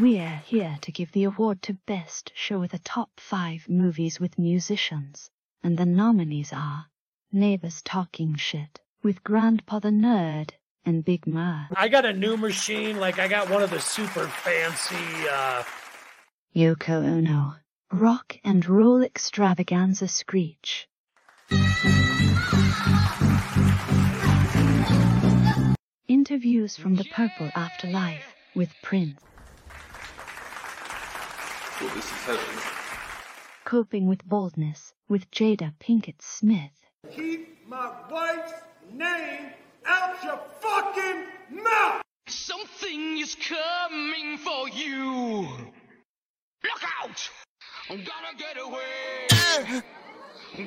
We're here to give the award to Best Show with the top five movies with musicians. And the nominees are Neighbors Talking Shit with Grandpa the Nerd and Big Ma. I got a new machine, like I got one of the super fancy uh Yoko Ono. Rock and Roll Extravaganza Screech. Interviews from the Purple Afterlife with Prince. Well, this is heaven. Coping with Boldness with Jada Pinkett Smith. Keep my wife's name out your fucking mouth! Something is coming for you. Look out! I'm gonna get away.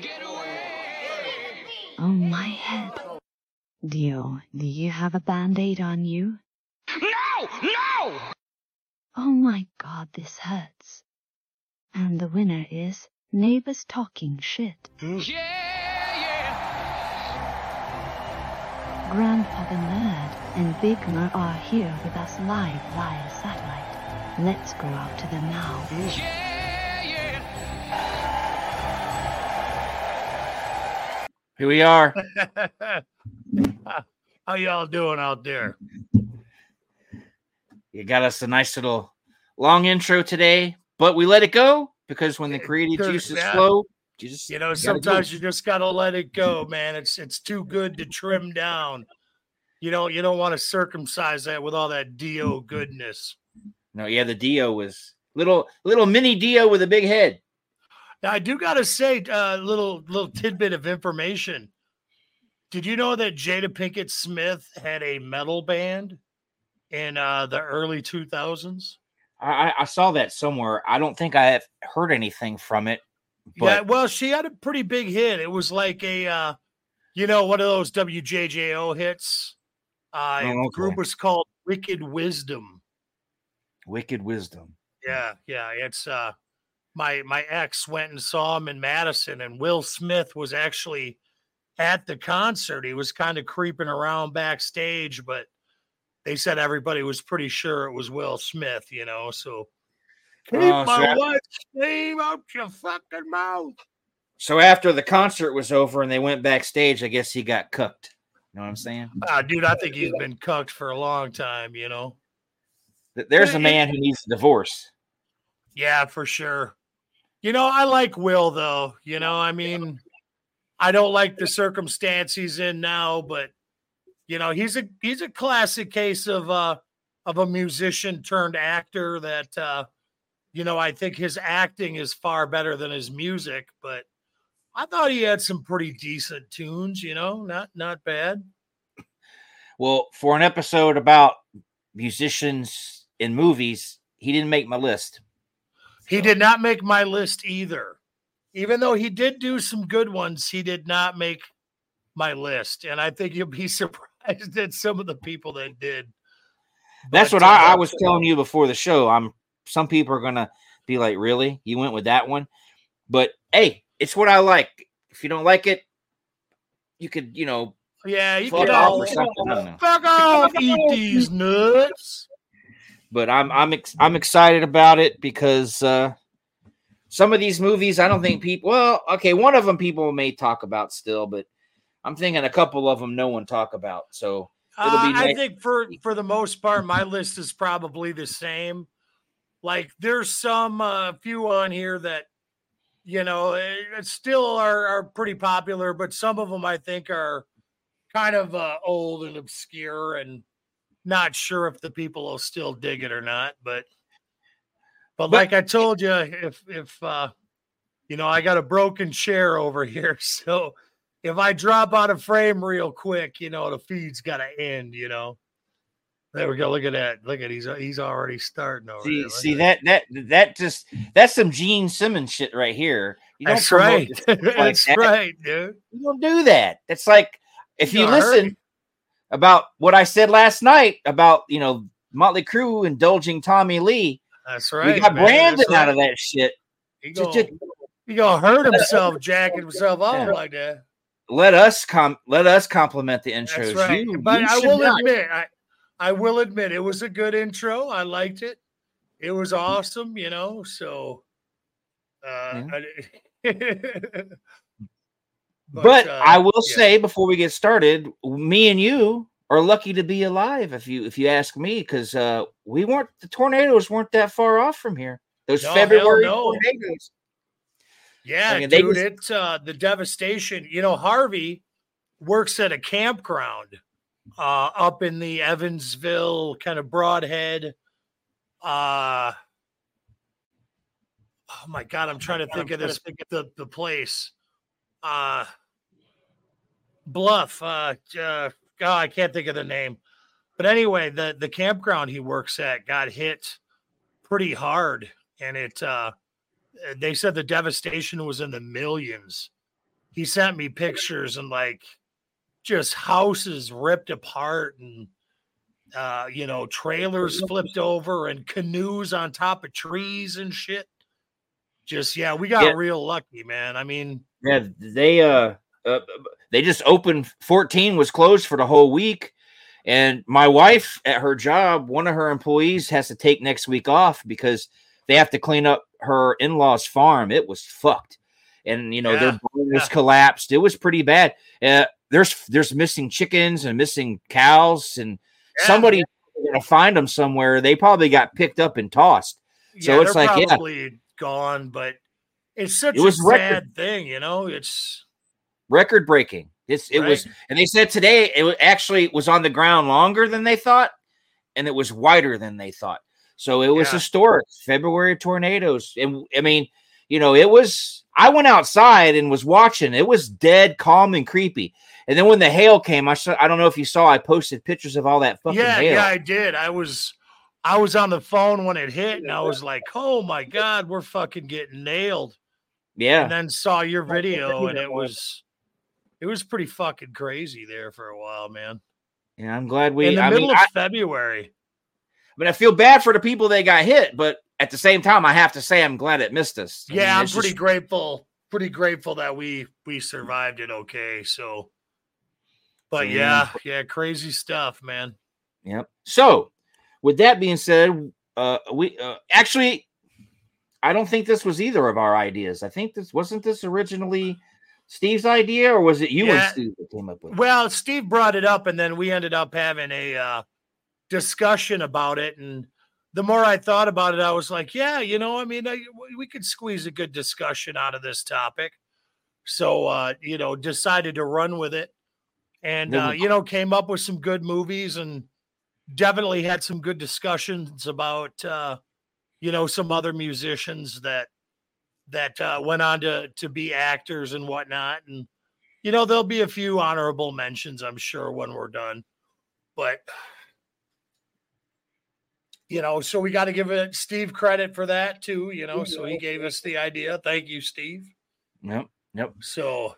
Get away. Oh my head. Dio, do you have a band-aid on you? No! No! Oh my god, this hurts. And the winner is Neighbors Talking Shit. Hmm. Yeah, yeah. Grandpa Nerd and Big Ma are here with us live via satellite. Let's go out to them now. Hmm. Yeah, yeah. Here we are. how y'all doing out there? You got us a nice little long intro today, but we let it go because when the creative juices yeah. flow, you just You know, sometimes go. you just gotta let it go, man. It's it's too good to trim down. You don't you don't want to circumcise that with all that Dio goodness. no, yeah, the Dio was little little mini Dio with a big head. Now I do gotta say, uh, little little tidbit of information. Did you know that Jada Pinkett Smith had a metal band in uh, the early two thousands? I, I- saw that somewhere. I don't think I have heard anything from it. But yeah, well, she had a pretty big hit. It was like a, uh, you know, one of those WJJO hits. Uh, Oh, The group was called Wicked Wisdom. Wicked Wisdom. Yeah, yeah. It's uh, my my ex went and saw him in Madison, and Will Smith was actually at the concert. He was kind of creeping around backstage, but they said everybody was pretty sure it was Will Smith. You know, so keep Oh, so my that- wife's name out your fucking mouth. So after the concert was over and they went backstage, I guess he got cooked. You know what I'm saying? Ah, dude, I think he's been cooked for a long time, you know. There's a man who needs a divorce. Yeah, for sure. You know, I like Will though. You know, I mean, I don't like the circumstance he's in now, but you know, he's a he's a classic case of uh of a musician turned actor that uh you know, I think his acting is far better than his music, but I thought he had some pretty decent tunes, you know, not not bad. Well, for an episode about musicians in movies, he didn't make my list. He did not make my list either. Even though he did do some good ones, he did not make my list. And I think you'll be surprised at some of the people that did. That's what I, I uh, was telling you before the show. I'm some people are gonna be like, really? You went with that one? But hey, it's what I like. If you don't like it, you could, you know, Yeah, you fuck can off all or something. I don't know. fuck off, eat these nuts. But I'm I'm ex- I'm excited about it because uh some of these movies I don't think people well, okay, one of them people may talk about still, but I'm thinking a couple of them no one talk about. So It'll Uh, be I think for for the most part, my list is probably the same. Like there's some uh, few on here that you know eh, still are are pretty popular, but some of them I think are kind of uh, old and obscure, and not sure if the people will still dig it or not. But but, But- like I told you, if if uh, you know, I got a broken chair over here, so if I drop out of frame real quick, you know, the feed's got to end, you know. There we go. Look at that. Look at he's he's already starting over see. See at that that that just that's some Gene Simmons shit right here. You don't That's right. like That's that. right, dude. You don't do that. It's like if you hurt listen about what I said last night about you know Motley Crue indulging Tommy Lee. That's right. we got man. Brandon That's out of that shit. He Just- gonna, just he gonna hurt himself, jacking himself off Yeah. like that. Let us com let us compliment the intros. That's right. You- but you I will not. admit, I I will admit it was a good intro. I liked it. it was awesome, you know. So, uh, I- But, uh, I will yeah. say before we get started, me and you are lucky to be alive if you if you ask me, because uh we weren't the tornadoes weren't that far off from here. Those No, February no. tornadoes. Yeah, I mean, dude, just- it's uh, the devastation. You know, Harvey works at a campground uh, up in the Evansville kind of Brodhead. Uh, oh my God, I'm trying to think of this. The the place, uh, Bluff. Uh, uh, God, I can't think of the name. But anyway, the the campground he works at got hit pretty hard, and it. uh, they said the devastation was in the millions. He sent me pictures and like just houses ripped apart and uh you know trailers flipped over and canoes on top of trees and shit. Just yeah, we got Yeah. real lucky, man. I mean, Yeah, they uh, uh they just opened 14 was closed for the whole week. And my wife at her job, one of her employees has to take next week off because they have to clean up her in-laws farm. It was fucked. And you know, Yeah, their barn was yeah. collapsed. It was pretty bad. Uh, there's there's missing chickens and missing cows and Yeah. somebody gonna find them somewhere. They probably got picked up and tossed. So it's like, yeah. probably gone, but it's such It was a record- sad thing, you know. It's record breaking. It's it was, and they said today it actually was on the ground longer than they thought, and it was wider than they thought. So it was Yeah. historic. February tornadoes, and I mean, you know, it was. I went outside and was watching. It was dead, calm, and creepy. And then when the hail came, I saw. I don't know if you saw. I posted pictures of all that fucking yeah, hail. yeah, I did. I was I was on the phone when it hit, and I was like, "Oh my god, we're fucking getting nailed." yeah. And then saw your video, and it was it was pretty fucking crazy there for a while, man. Yeah, I'm glad we. In the I middle mean, of I, February. I mean, I feel bad for the people that got hit, but at the same time, I have to say I'm glad it missed us. I Yeah, mean, I'm pretty just- grateful. Pretty grateful that we we survived it okay. So, but Yeah. yeah, yeah, crazy stuff, man. Yep. So, with that being said, uh, we uh, actually, I don't think this was either of our ideas. I think this wasn't this originally Steve's idea, or was it you Yeah. and Steve that came up with? it? Well, Steve brought it up, and then we ended up having a uh, discussion about it. And the more I thought about it, I was like, yeah, you know, I mean, I, we could squeeze a good discussion out of this topic. So, uh, you know, decided to run with it, and uh, you know, came up with some good movies, and definitely had some good discussions about, uh, you know, some other musicians that that uh, went on to to be actors and whatnot, and you know, there'll be a few honorable mentions, I'm sure, when we're done. But you know, so we got to give it Steve credit for that too. You know, so he gave us the idea. Thank you, Steve. Yep. Yep. So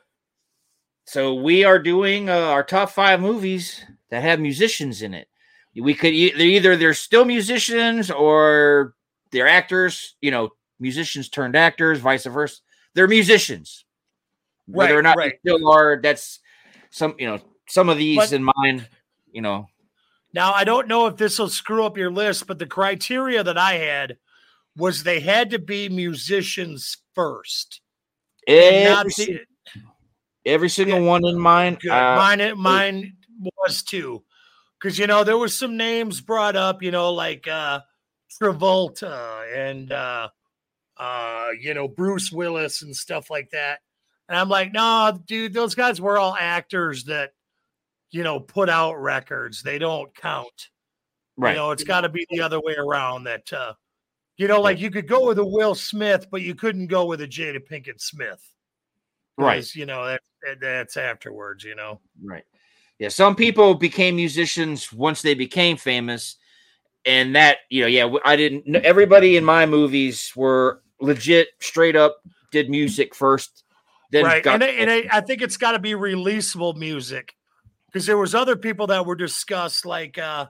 So we are doing uh, our top five movies that have musicians in it. We could e- either they're still musicians or they're actors. You know, musicians turned actors, vice versa. They're musicians. Whether or not right. they still are, that's some. You know, some of these But- in mine. You know, now I don't know if this will screw up your list, but the criteria that I had was they had to be musicians first. every, the- every single one in mine. Uh, mine, mine was too, because you know there was some names brought up, you know, like uh Travolta and uh uh you know Bruce Willis and stuff like that. And I'm like, no, dude, those guys were all actors that you know put out records. They don't count. right. You know, it's got to be the other way around. That uh you know, like you could go with a Will Smith, but you couldn't go with a Jada Pinkett Smith. Right. You know, that, that that's afterwards. You know. Right. Yeah. Some people became musicians once they became famous. And that, you know, yeah, I didn't everybody in my movies were legit, straight up, did music first. Then right got, and, I- and I, I think it's got to be releasable music because there was other people that were discussed like uh,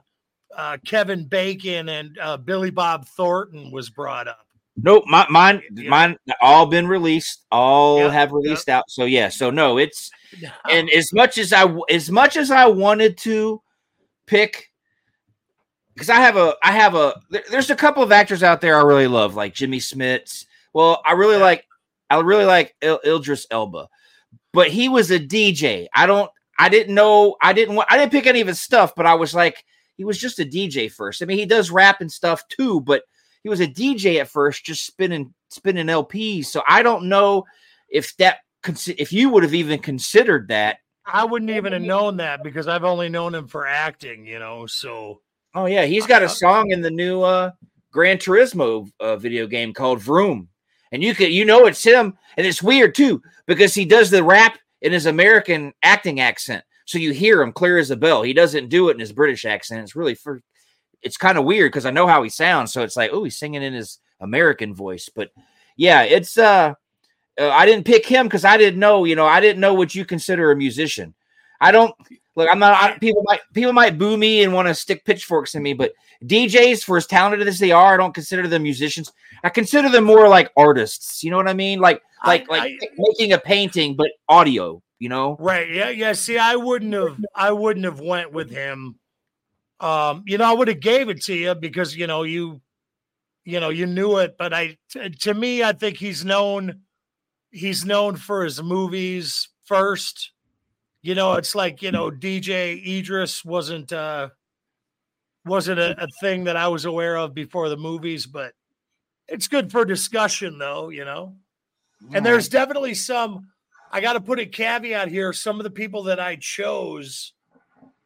uh, kevin bacon and uh, billy bob thornton was brought up nope, my, mine, Yeah. mine, all been released, all Yep, have yep. released out. So yeah, so no, it's and as much as I, as much as I wanted to pick because I have a I have a there- there's a couple of actors out there I really love, like Jimmy Smits. Well, I really like I really like Il- Idris Elba, but he was a DJ. I don't I didn't know I didn't want I didn't pick any of his stuff, but I was like he was just a DJ first. I mean, he does rap and stuff too, but he was a DJ at first, just spinning spinning LPs. So I don't know if that if you would have even considered that. I wouldn't even have known that because I've only known him for acting, you know. So Oh yeah, he's got a song in the new uh Gran Turismo uh, video game called Vroom. And you could you know it's him and it's weird too because he does the rap in his American acting accent. So you hear him clear as a bell. He doesn't do it in his British accent. It's really for it's kind of weird because I know how he sounds. So it's like, oh, he's singing in his American voice. But yeah, it's uh, uh I didn't pick him because I didn't know, you know, I didn't know what you consider a musician. I don't look, I'm not I, people might people might boo me and want to stick pitchforks in me, but DJs, for as talented as they are, I don't consider them musicians. I consider them more like artists. You know what I mean? Like I- like like I- making a painting, but audio. You know? Right. Yeah. Yeah. See, I wouldn't have. I wouldn't have went with him. Um, you know, I would have gave it to you because you know you, you know, you knew it. But I, t- to me, I think he's known. He's known for his movies first. You know, it's like you know, DJ Idris wasn't uh wasn't a, a thing that I was aware of before the movies, but it's good for discussion, though. You know. And there's definitely some, I got to put a caveat here. Some of the people that I chose,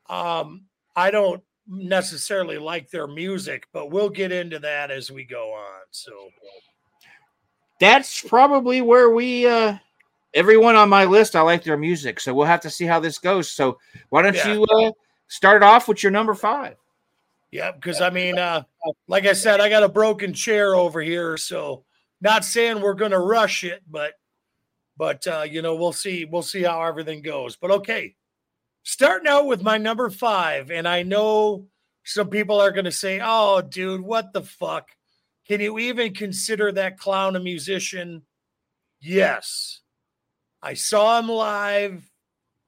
um, I don't necessarily like their music, but we'll get into that as we go on. So, that's probably where we uh everyone on my list i like their music so we'll have to see how this goes so why don't Yeah. you uh start off with your number five yeah, because I mean, uh, like I said, I got a broken chair over here. So, not saying we're going to rush it, but, but, uh, you know, we'll see. We'll see how everything goes. But okay, starting out with my number five. And I know some people are going to say, oh, dude, what the fuck? Can you even consider that clown a musician? Yes. I saw him live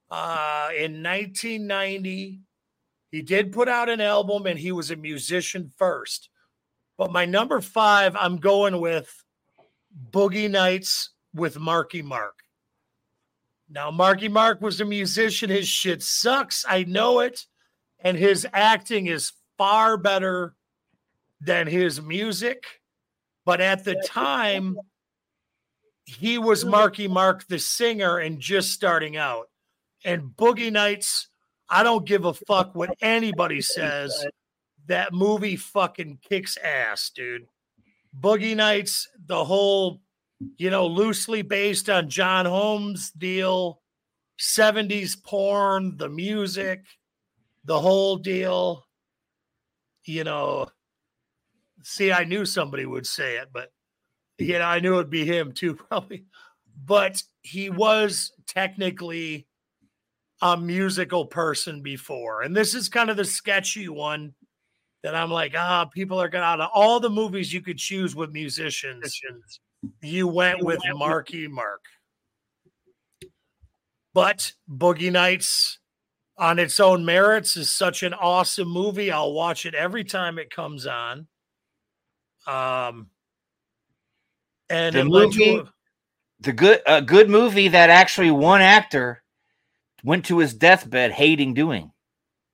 uh, in 1990. He did put out an album and he was a musician first. But my number five, I'm going with Boogie Nights with Marky Mark. Now, Marky Mark was a musician. His shit sucks. I know it. And his acting is far better than his music. But at the time, he was Marky Mark, the singer, and just starting out. And Boogie Nights, I don't give a fuck what anybody says. That movie fucking kicks ass, dude. Boogie Nights, the whole, you know, loosely based on John Holmes deal, 70s porn, the music, the whole deal. You know, see, I knew somebody would say it, but you know, I knew it'd be him too, probably. But he was technically a musical person before. And this is kind of the sketchy one that I'm like, ah, people are to, out of all the movies you could choose with musicians, you went with Marky Mark. But Boogie Nights on its own merits is such an awesome movie. I'll watch it every time it comes on. Um, and The movie- a- the good a good movie that actually one actor went to his deathbed hating doing.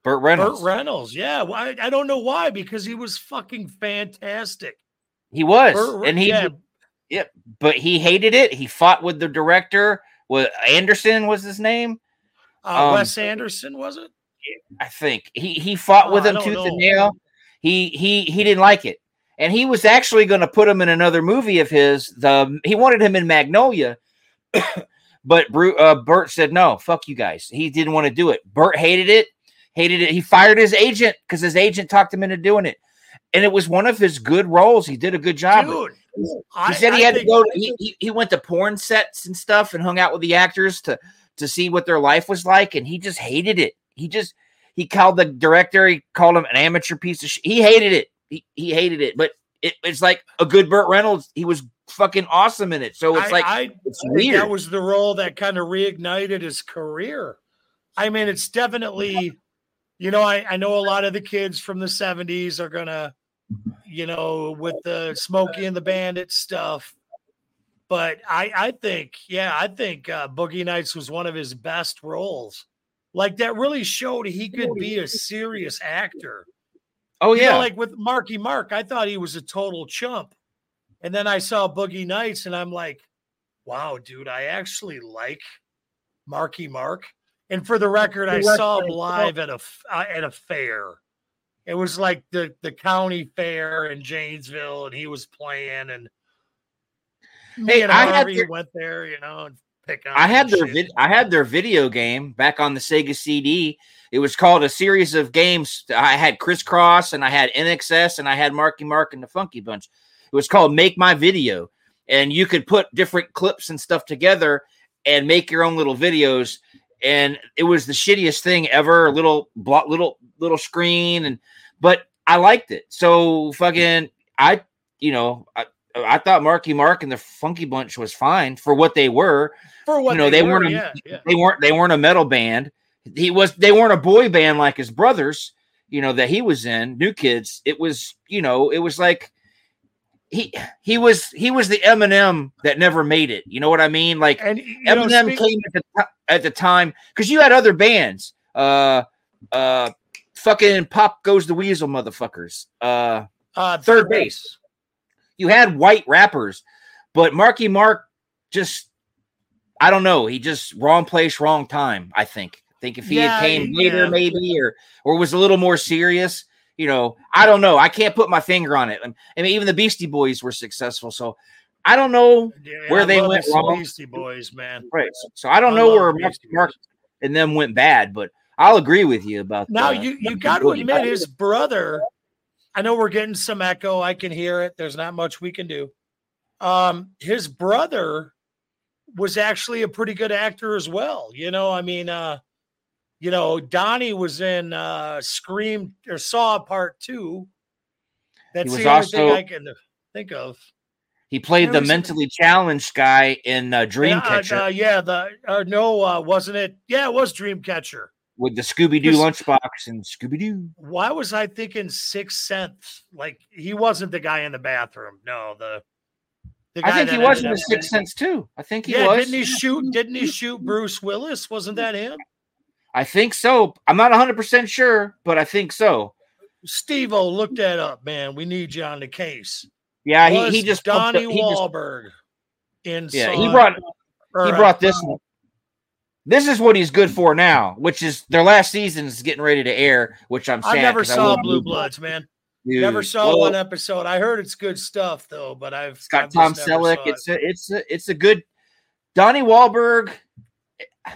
Burt reynolds Burt Reynolds, yeah. Well, I, I don't know why because he was fucking fantastic. he was Burt and he yeah, but he hated it. He fought with the director. With anderson was his name. Uh, um, Wes Anderson was it? I think. He he fought Oh, with him tooth and nail. He he he didn't like it, and he was actually going to put him in another movie of his. The he wanted him in Magnolia, but Bru, uh, Burt said no. Fuck you guys. He didn't want to do it. Burt hated it. Hated it. He fired his agent because his agent talked him into doing it, and it was one of his good roles. He did a good job. Dude, he I- said he I had to go. He, he he went to porn sets and stuff and hung out with the actors to to see what their life was like, and he just hated it. He just he called the director. He called him an amateur piece of shit. He hated it. He, he hated it. But it, it's like a good Burt Reynolds. He was fucking awesome in it. So it's I- like I, it's I weird. that was the role that kind of reignited his career. I mean, it's definitely you know, I, I know a lot of the kids from the 70s are gonna, you know, with the Smokey and the Bandit stuff. But I I think, yeah, I think uh, Boogie Nights was one of his best roles. Like that really showed he could be a serious actor. Oh You yeah, know, like with Marky Mark, I thought he was a total chump. And then I saw Boogie Nights and I'm like, wow, dude, I actually like Marky Mark. And for the record, I saw him live at a f- uh, at a fair. It was like the the county fair in Janesville, and he was playing. And me Hey, and I had Harvey went there, you know, and pick on. I had their vid- I had their video game back on the Sega CD. It was called a series of games. I had Kris Kross and I had INXS and I had Marky Mark and the Funky Bunch. It was called Make My Video, and you could put different clips and stuff together and make your own little videos. And it was the shittiest thing ever. A little blo- little little screen, and but I liked it. So fucking I, you know, I, I thought Marky Mark and the Funky Bunch was fine for what they were for what you know, they were, weren't a- Yeah, yeah. they weren't they weren't a metal band. He was they weren't a boy band like his brothers, you know, that he was in, New Kids. It was, you know, it was like he he was he was the Eminem that never made it. You know what I mean? Like And you know, Eminem speak- came at the, at the time because you had other bands. Uh uh fucking Pop Goes the Weasel motherfuckers. Uh uh, 3rd Bass. You had white rappers, but Marky Mark just I don't know. He just wrong place, wrong time. I think. I think if he Yeah, had came later, maybe or or was a little more serious, you know, I don't know. I can't put my finger on it. I mean, even the Beastie Boys were successful, so I don't know. Yeah, where I they went me wrong. Beastie Boys, man. Right. So, so I don't I know where the Marky Beastie Mark Boys. and them went bad, but I'll agree with you about Now uh, you you got to Boogie. admit his brother. I know we're getting some echo. I can hear it. There's not much we can do. Um, his brother was actually a pretty good actor as well. You know, I mean, uh, you know, Donnie was in uh Scream or Saw Part Two. That's the only thing I can think of. He played the mentally challenged guy in uh, uh, Dreamcatcher uh, yeah, the uh, no, uh, wasn't it? Yeah, it was Dreamcatcher. With the Scooby Doo lunchbox and Scooby Doo. why was I thinking Sixth Sense? Like he wasn't the guy in the bathroom. No, the the I think he was in the Sixth Sense too. I think he Yeah, was. didn't he shoot? Didn't he shoot Bruce Willis? Wasn't that him? I think so. I'm not 100 percent sure, but I think so. Steve O, look that up, man. We need you on the case. Yeah, he, he just Donnie up- he just- Wahlberg in yeah he brought he brought this one. This is what he's good for now, which is their last season is getting ready to air, which I'm I sad. never I saw love Blue Bloods, man. Dude, Never saw well, one episode. I heard it's good stuff though, but I've It's got I've Tom Selleck. saw it. It's a, it's a, it's a good Donnie Wahlberg. Eh,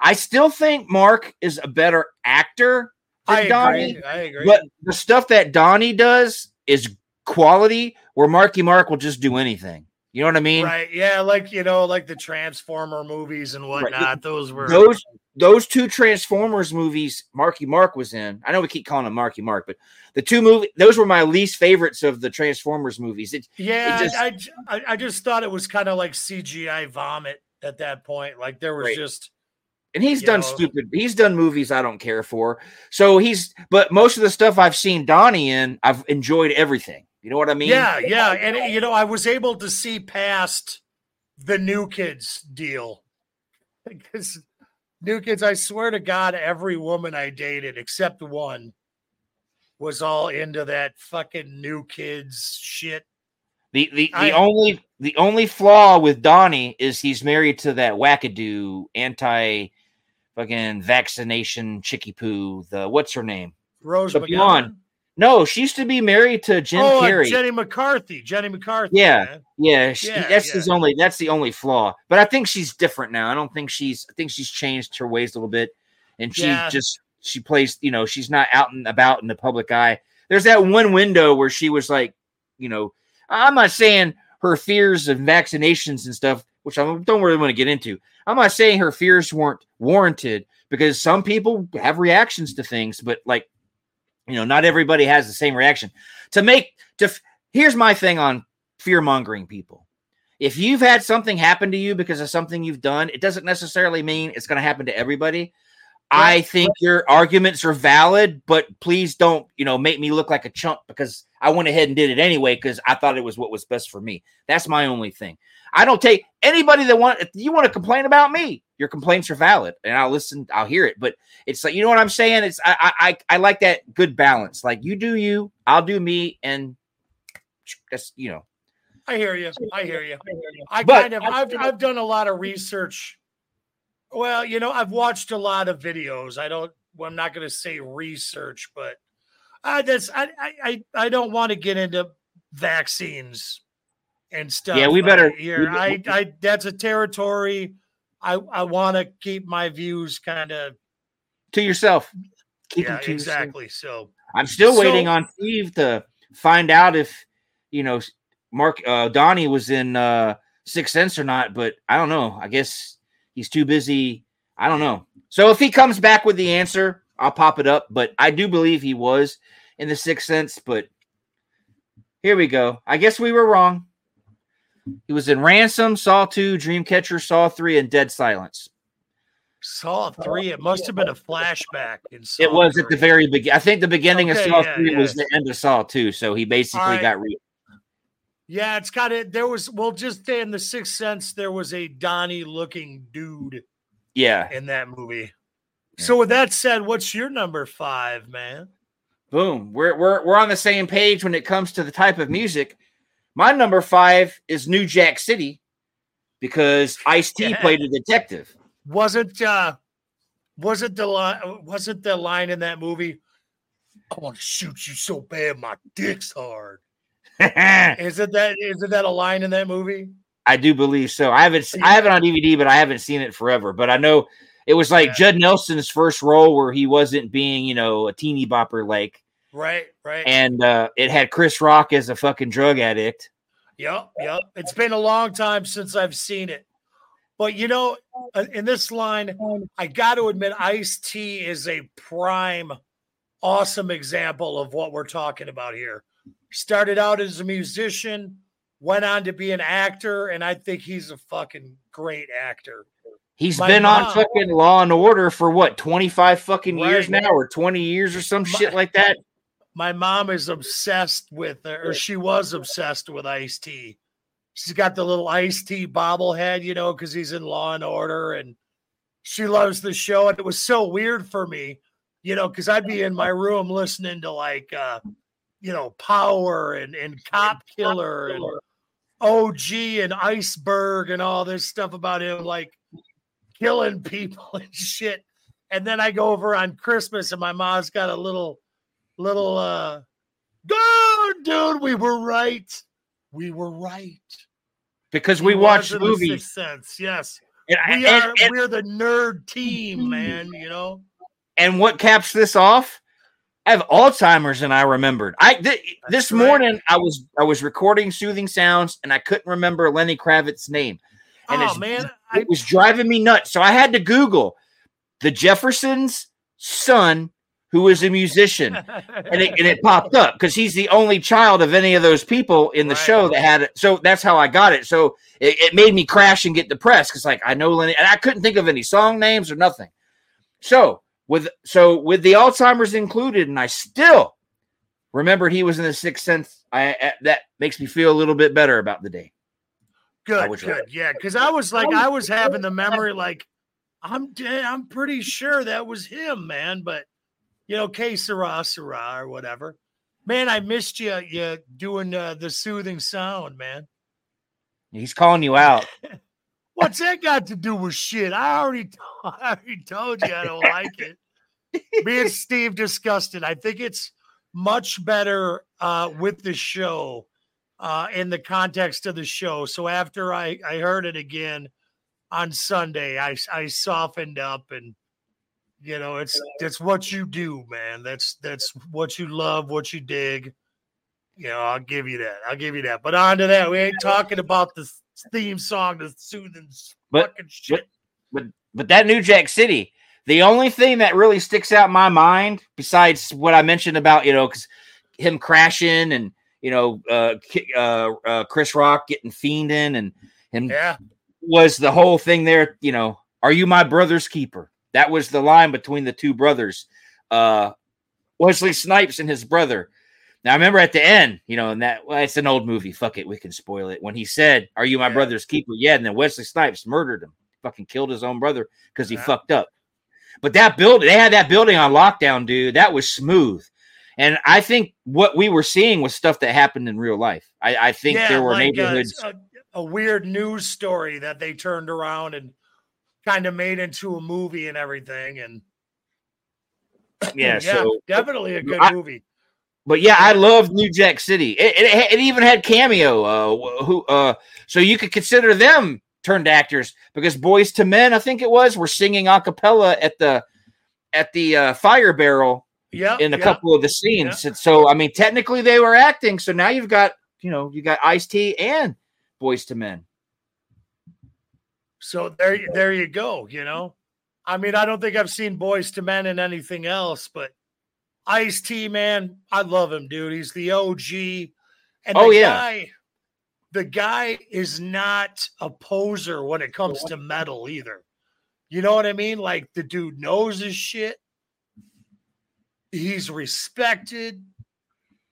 I still think Mark is a better actor than I Donnie, agree. I agree. but the stuff that Donnie does is quality. Where Marky Mark will just do anything. You know what I mean? right. Yeah, like you know, like the Transformer movies and whatnot. Those were Those those two Transformers movies Marky Mark was in. I know we keep calling him Marky Mark, but the two movie those were my least favorites of the Transformers movies. It, Yeah, just- I just thought it was kind of like CGI vomit at that point. Like there was Right. just and he's done know. stupid. He's done movies I don't care for. So he's but most of the stuff I've seen Donnie in, I've enjoyed everything. You know what I mean? yeah, yeah, and you know I was able to see past the new kids deal because new kids. I swear to God, every woman I dated except one was all into that fucking new kids shit. The the, the I- only the only flaw with Donnie is he's married to that wackadoo anti fucking vaccination chicky poo. The what's her name? Rose The McGowan. blonde. No, she used to be married to Jim oh, Carrey. Jenny McCarthy. Jenny McCarthy. Yeah. man. yeah, she, Yeah, that's yeah. his only. That's the only flaw. But I think she's different now. I don't think she's. I think she's changed her ways a little bit, and she Yeah. just she plays. You know, she's not out and about in the public eye. There's that one window where she was like, you know, I'm not saying her fears of vaccinations and stuff, which I don't really want to get into. I'm not saying her fears weren't warranted because some people have reactions to things, but like, you know, not everybody has the same reaction. To make to here's my thing on fear mongering people. If you've had something happen to you because of something you've done, it doesn't necessarily mean it's going to happen to everybody. I think your arguments are valid, but please don't, you know, make me look like a chump because I went ahead and did it anyway because I thought it was what was best for me. That's my only thing. I don't take anybody that want if you want to complain about me, your complaints are valid and I'll listen, I'll hear it. But it's like you know what I'm saying? It's I I I like that good balance. Like you do you, I'll do me, and that's you know. I hear you. I hear you. I But- kind of I've I've done a lot of research. Well, you know, I've watched a lot of videos. I don't well, I'm not gonna say research, but I that's I I I, don't want to get into vaccines and stuff. Yeah, we uh, better- here. we- I I that's a territory I I want to keep my views kind of To yourself. Keep yeah, them to yourself. exactly. So I'm still waiting on Steve to find out if you know Mark uh, Donnie was in uh, Sixth Sense or not, but I don't know. I guess he's too busy. I don't know. So if he comes back with the answer, I'll pop it up. But I do believe he was in the Sixth Sense. But here we go. I guess we were wrong. He was in Ransom, Saw Two, Dreamcatcher, Saw Three, and Dead Silence. Saw three. It must have been a flashback. In Saw It was at the very beginning. I think the beginning Okay, of Saw yeah, Three was the end of Saw Two. So he basically Alright. got re- Yeah, it's got it. There was, well, just in the sixth sense, there was a Donnie looking dude yeah. in that movie. So, with that said, what's your number five, man? Boom. We're we're we're on the same page when it comes to the type of music. My number five is New Jack City because Ice T Yeah. played a detective. Wasn't, uh, wasn't the line, wasn't the line in that movie? I want to shoot you so bad, my dick's hard. Isn't that, isn't that a line in that movie? I do believe so. I haven't I have it on DVD, but I haven't seen it forever. But I know it was like Yeah. Judd Nelson's first role where he wasn't being, you know, a teeny bopper like, Right, right. and uh, it had Chris Rock as a fucking drug addict. Yep, yep. It's been a long time since I've seen it. But you know, uh, in this line, I got to admit, Ice T is a prime, awesome example of what we're talking about here. Started out as a musician, went on to be an actor, and I think he's a fucking great actor. He's My been on fucking Law and Order for what, 25 fucking years Right. now or 20 years or some shit like that? My mom is obsessed with, or she was obsessed with Ice T. She's got the little Ice T bobblehead, you know, because he's in Law and Order, and she loves the show. And it was so weird for me, you know, because I'd be in my room listening to like, uh, you know, Power and and Cop Killer and OG and Iceberg and all this stuff about him, like killing people and shit. And then I go over on Christmas, and my mom's got a little, little, uh, dude. We were right. We were right. Because He we watched the movies. Sense. Yes, And, we and- are. and- we're the nerd team, man. You know. and what caps this off? I have Alzheimer's, and I remembered. I th- this right. morning I was I was recording soothing sounds, and I couldn't remember Lenny Kravitz's name, and oh man, I, it was driving me nuts. So I had to Google the Jefferson's son, who is a musician, and it, and it popped up because he's the only child of any of those people in the Right. show that had it. So that's how I got it. So it, it made me crash and get depressed because like I know Lenny, and I couldn't think of any song names or nothing. So with so with the Alzheimer's included, and I still remembered he was in the Sixth Sense. I, I that makes me feel a little bit better about the day. good, good, right. yeah. Because I was like, I was having the memory, like, I'm, de- I'm pretty sure that was him, man. But you know, que sera, sera, or whatever. Man, I missed you, you doing uh, the soothing sound, man. He's calling you out. What's that got to do with shit? I already, t- I already told you I don't like it. Me and Steve discussed it. I think it's much better uh, with the show, uh, in the context of the show. So after I I heard it again on Sunday, I I softened up and you know it's it's what you do, man. That's that's what you love, what you dig. You know, I'll give you that. I'll give you that. But on to that, we ain't talking about the theme song, the soothing But- fucking shit. But but that New Jack City, the only thing that really sticks out in my mind, besides what I mentioned about, you know, because him crashing and, you know, uh, uh, uh, Chris Rock getting fiending and him yeah. was the whole thing there, you know, are you my brother's keeper? That was the line between the two brothers, uh, Wesley Snipes and his brother. Now I remember at the end, you know, and that well, it's an old movie. Fuck it, we can spoil it. When he said, "Are you my Yeah. brother's keeper?" Yeah, and then Wesley Snipes murdered him, fucking killed his own brother because he Yeah. fucked up. But that building, they had that building on lockdown, dude. That was smooth. And I think what we were seeing was stuff that happened in real life. I, I think there were like, uh, neighborhoods. a, a weird news story that they turned around and kind of made into a movie and everything. And yeah, so definitely a good I- movie. But yeah, I love New Jack City. It, it, it even had cameo. Uh, who? Uh, so you could consider them turned actors because Boyz II Men, I think it was, were singing a cappella at the at the uh, fire barrel Yeah, in a yeah. couple of the scenes. And so I mean, technically they were acting. So now you've got you know you got Ice T and Boyz II Men. So there, there you go. You know, I mean, I don't think I've seen Boyz II Men in anything else, but Ice T, man, I love him, dude. He's the OG. And Oh, the yeah. guy, the guy is not a poser when it comes to metal either. You know what I mean? Like the dude knows his shit. He's respected.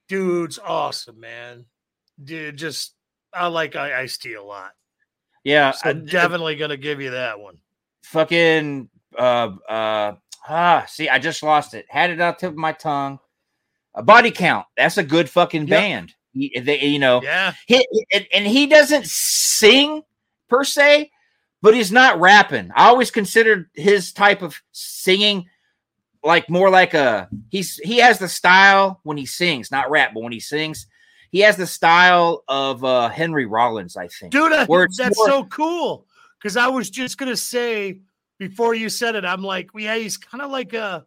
Dude's awesome, man. Dude, just I like I Ice T a lot. Yeah, So I- definitely gonna give you that one. fucking uh uh ah see i just lost it. Had it out tip of my tongue. A body count that's a good fucking Yep. band. He- they, you know Yeah, he, and he doesn't sing per se but he's not rapping. I always considered his type of singing like more like a he's he has the style when he sings not rap but when he sings he has the style of uh henry rollins i think dude, that's more- so cool. Because I was just gonna say before you said it, I'm like, well, yeah, he's kind of like a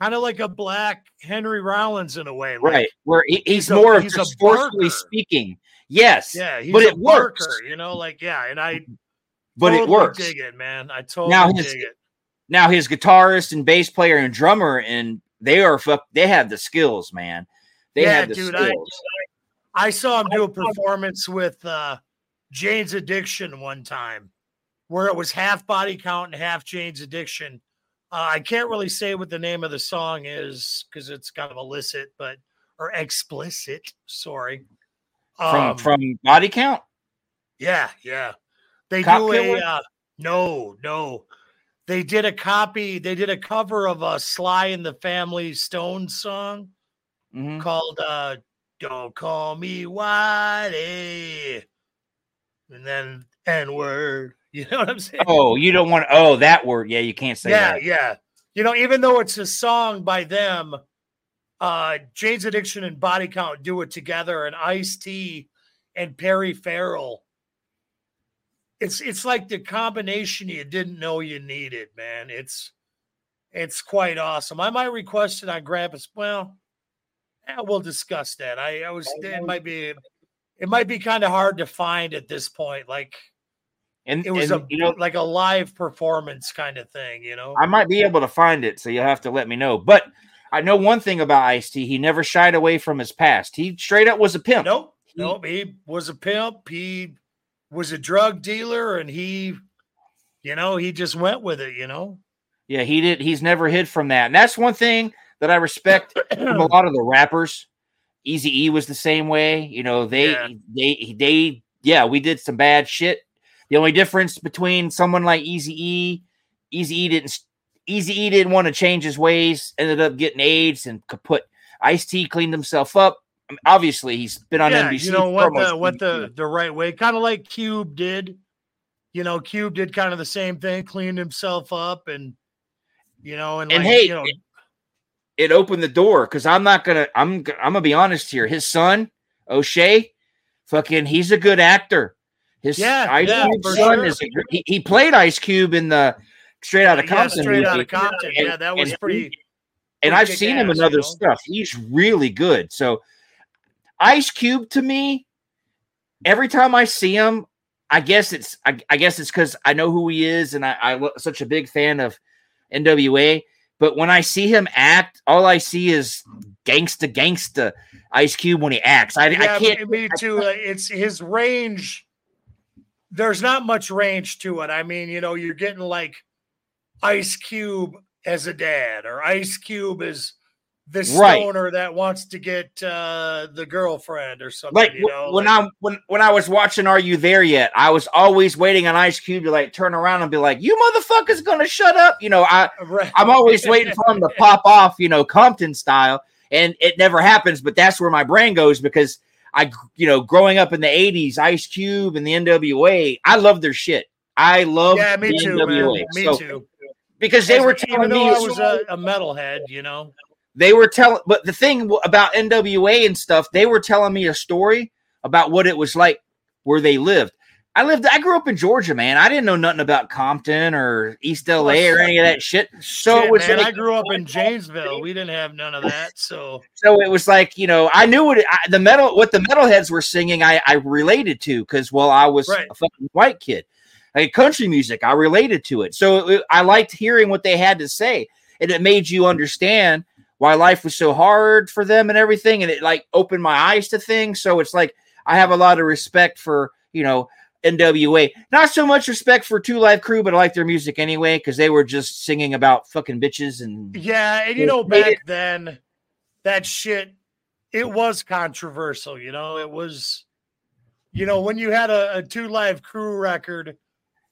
kind of like a black Henry Rollins in a way, like, right where he, he's, he's a- more of he's a just forcefully speaking yes Yeah, he's but a it works barker, you know, like yeah, and I but it works Dig it, man. I totally Now his- dig it. now his guitarist and bass player and drummer and they are fuck they have the skills man they Yeah, have the dude, skills I saw him do a performance with uh Jane's Addiction one time, where it was half body count and half Jane's Addiction. Uh, I can't really say what the name of the song is because it's kind of illicit, but or explicit. Sorry. from Um, from body count yeah, yeah. They Cop do a uh, no, no. They did a copy. They did a cover of a Sly and the Family Stone song Mhm. called uh Don't Call Me Whitey. And then N word. You know what I'm saying? oh you don't want oh that word yeah you can't say yeah, that yeah. You know, even though it's a song by them, uh Jane's Addiction and Body Count do it together, and Ice T and Perry Farrell. It's it's like the combination you didn't know you needed, man. It's it's quite awesome. I might request it on Grandpa's. Well, eh, we'll discuss that. I, I was it might be it might be kind of hard to find at this point. Like and it was and, a you know like a live performance kind of thing, you know. i might be able to find it so you'll have to let me know but i know one thing about ice t he never shied away from his past he straight up was a pimp Nope. He- Nope. He was a pimp. He was a drug dealer and he, you know, he just went with it, you know. yeah he did he's never hid from that and that's one thing that i respect from a lot of the rappers. Easy E was the same way. You know, they Yeah. they they yeah, we did some bad shit. The only difference between someone like Easy E, Easy E didn't Easy E didn't want to change his ways, ended up getting AIDS and kaput. Ice T cleaned himself up. I mean, obviously, he's been on yeah, NBC. you know what uh, the what the the right way, kind of like Cube did. You know, Cube did kind of the same thing, cleaned himself up, and you know, and, And like, hey, you know, it opened the door because I'm not gonna I'm I'm gonna be honest here. His son O'Shea, fucking, he's a good actor. His Yeah, Ice yeah, son sure. is a, he, he played Ice Cube in the Straight Outta yeah, Compton. straight out of Compton. And- yeah, that was and- pretty. and pretty I've seen him ass, in you other know? stuff. He's really good. So Ice Cube to me, every time I see him, I guess it's I, I guess it's because I know who he is and I, I'm such a big fan of NWA. But when I see him act, all I see is gangsta gangsta Ice Cube when he acts. I, Yeah, I can't. me too. It's his range. There's not much range to it. I mean, you know, you're getting like Ice Cube as a dad or Ice Cube as the Right. that wants to get uh, the girlfriend or something. Like you know, when like- I when when I was watching Are You There Yet, I was always waiting on Ice Cube to like turn around and be like, "You motherfuckers gonna shut up?" You know, I Right. I'm always waiting for him to pop off, you know, Compton style, and it never happens. But that's where my brain goes because I, you know, growing up in the '80s, Ice Cube and the NWA, I love their shit. I love yeah, me the too, man. Me So- too. because they As- were telling me I was a, a metalhead, you know. They were telling but the thing about NWA and stuff, they were telling me a story about what it was like where they lived. I lived I grew up in Georgia, man. I didn't know nothing about Compton or East LA or any of that shit. So Shit, it was man, like, I grew up in Janesville. We didn't have none of that. So so it was like, you know, I knew what I, the metal what the metalheads were singing I I related to cuz well I was Right. a fucking white kid. Like country music, I related to it. So it, I liked hearing what they had to say and it made you understand why life was so hard for them and everything and it like opened my eyes to things. So it's like i have a lot of respect for you know nwa not so much respect for two live crew but i like their music anyway because they were just singing about fucking bitches and yeah, and you know, back then, that shit, it was controversial. You know, it was, you know, when you had a, a two live crew record,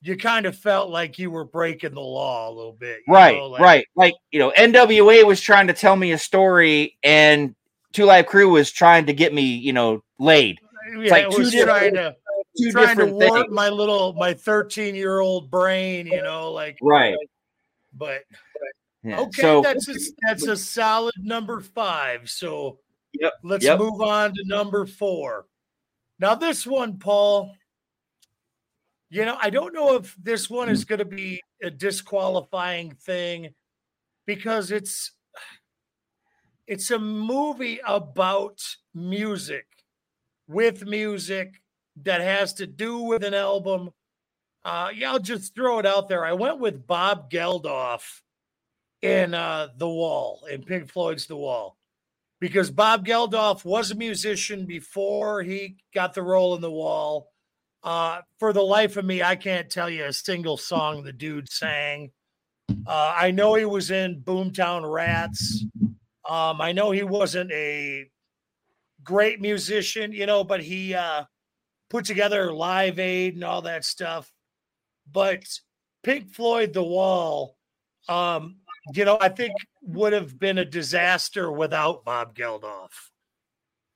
you kind of felt like you were breaking the law a little bit. right know, like- right like you know nwa was trying to tell me a story and two live crew was trying to get me you know laid Yeah, like it two was different- trying to two trying to different warp things my little my 13 year old brain, you know, like right but yeah. okay, so that's a, that's a solid number five. So Yep, let's yep. move on to number four. Now, this one, Paul, you know, I don't know if this one Mm. is going to be a disqualifying thing because it's it's a movie about music with music that has to do with an album. Uh, yeah, I'll just throw it out there. I went with Bob Geldof in uh, The Wall, in Pink Floyd's The Wall, because Bob Geldof was a musician before he got the role in The Wall. Uh, for the life of me, I can't tell you a single song the dude sang. Uh, I know he was in Boomtown Rats. Um, I know he wasn't a great musician, you know, but he uh, put together Live Aid and all that stuff. But Pink Floyd, The Wall, um, you know, I think would have been a disaster without Bob Geldof.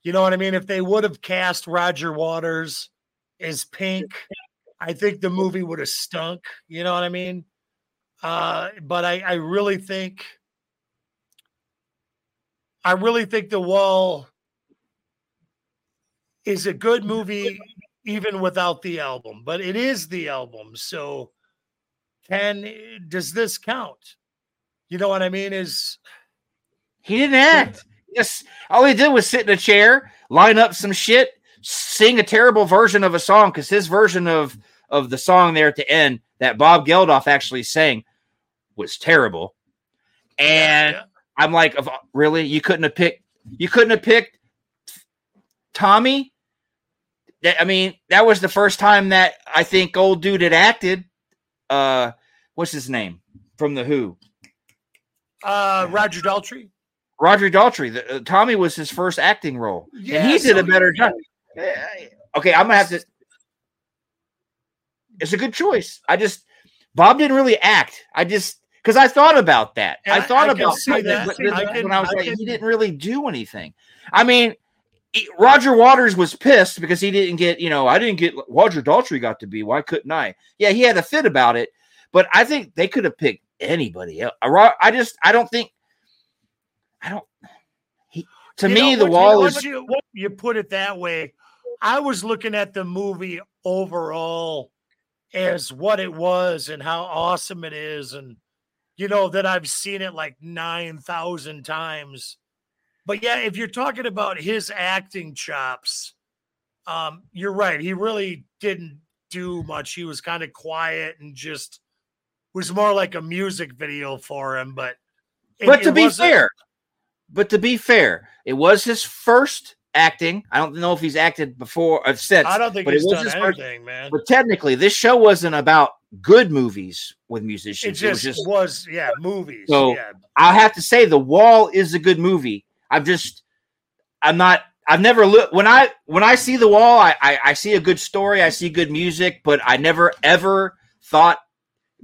You know what I mean? If they would have cast Roger Waters as Pink, I think the movie would have stunk. You know what I mean? Uh, but I, I really think, I really think The Wall is a good movie even without the album, but it is the album. So can does this count? You know what I mean? Is He didn't act. Yes, all he did was sit in a chair, line up some shit, sing a terrible version of a song because his version of of the song there at the end that Bob Geldof actually sang was terrible. And Yeah, I'm like, really, you couldn't have picked, you couldn't have picked Tommy. That I mean, that was the first time that I think old dude had acted. Uh, what's his name from the Who? uh, Roger Daltrey. Roger Daltrey. The, uh, Tommy was his first acting role, and he Yeah, did a so- better job. Okay, I'm gonna have to. It's a good choice. I just Bob didn't really act. I just because I thought about that. I I- thut I about that. but I when I was like, can- he didn't really do anything. I mean, he- Roger Waters was pissed because he didn't get. You know, I didn't get Roger Daltrey got to be. Why couldn't I? Yeah, he had a fit about it, but I think they could have picked anybody else. I just I don't think. I don't. He to You me know, the once you- wall is you, you put it that way. I was looking at the movie overall as what it was and how awesome it is, and you know that I've seen it like nine thousand times. But yeah, if you're talking about his acting chops, um, you're right. He really didn't do much. He was kind of quiet and just was more like a music video for him. But it- but to be fair, but to be fair, it was his first acting. I don't know if he's acted before or since. I don't think but he's it done first- anything, man. But technically, this show wasn't about good movies with It musicians. just, it was just was, yeah, movies. So- yeah. I have to say The Wall is a good movie. I'm just I'm not I've never looked when I when I see The Wall, I, I I see a good story, I see good music, but I never ever thought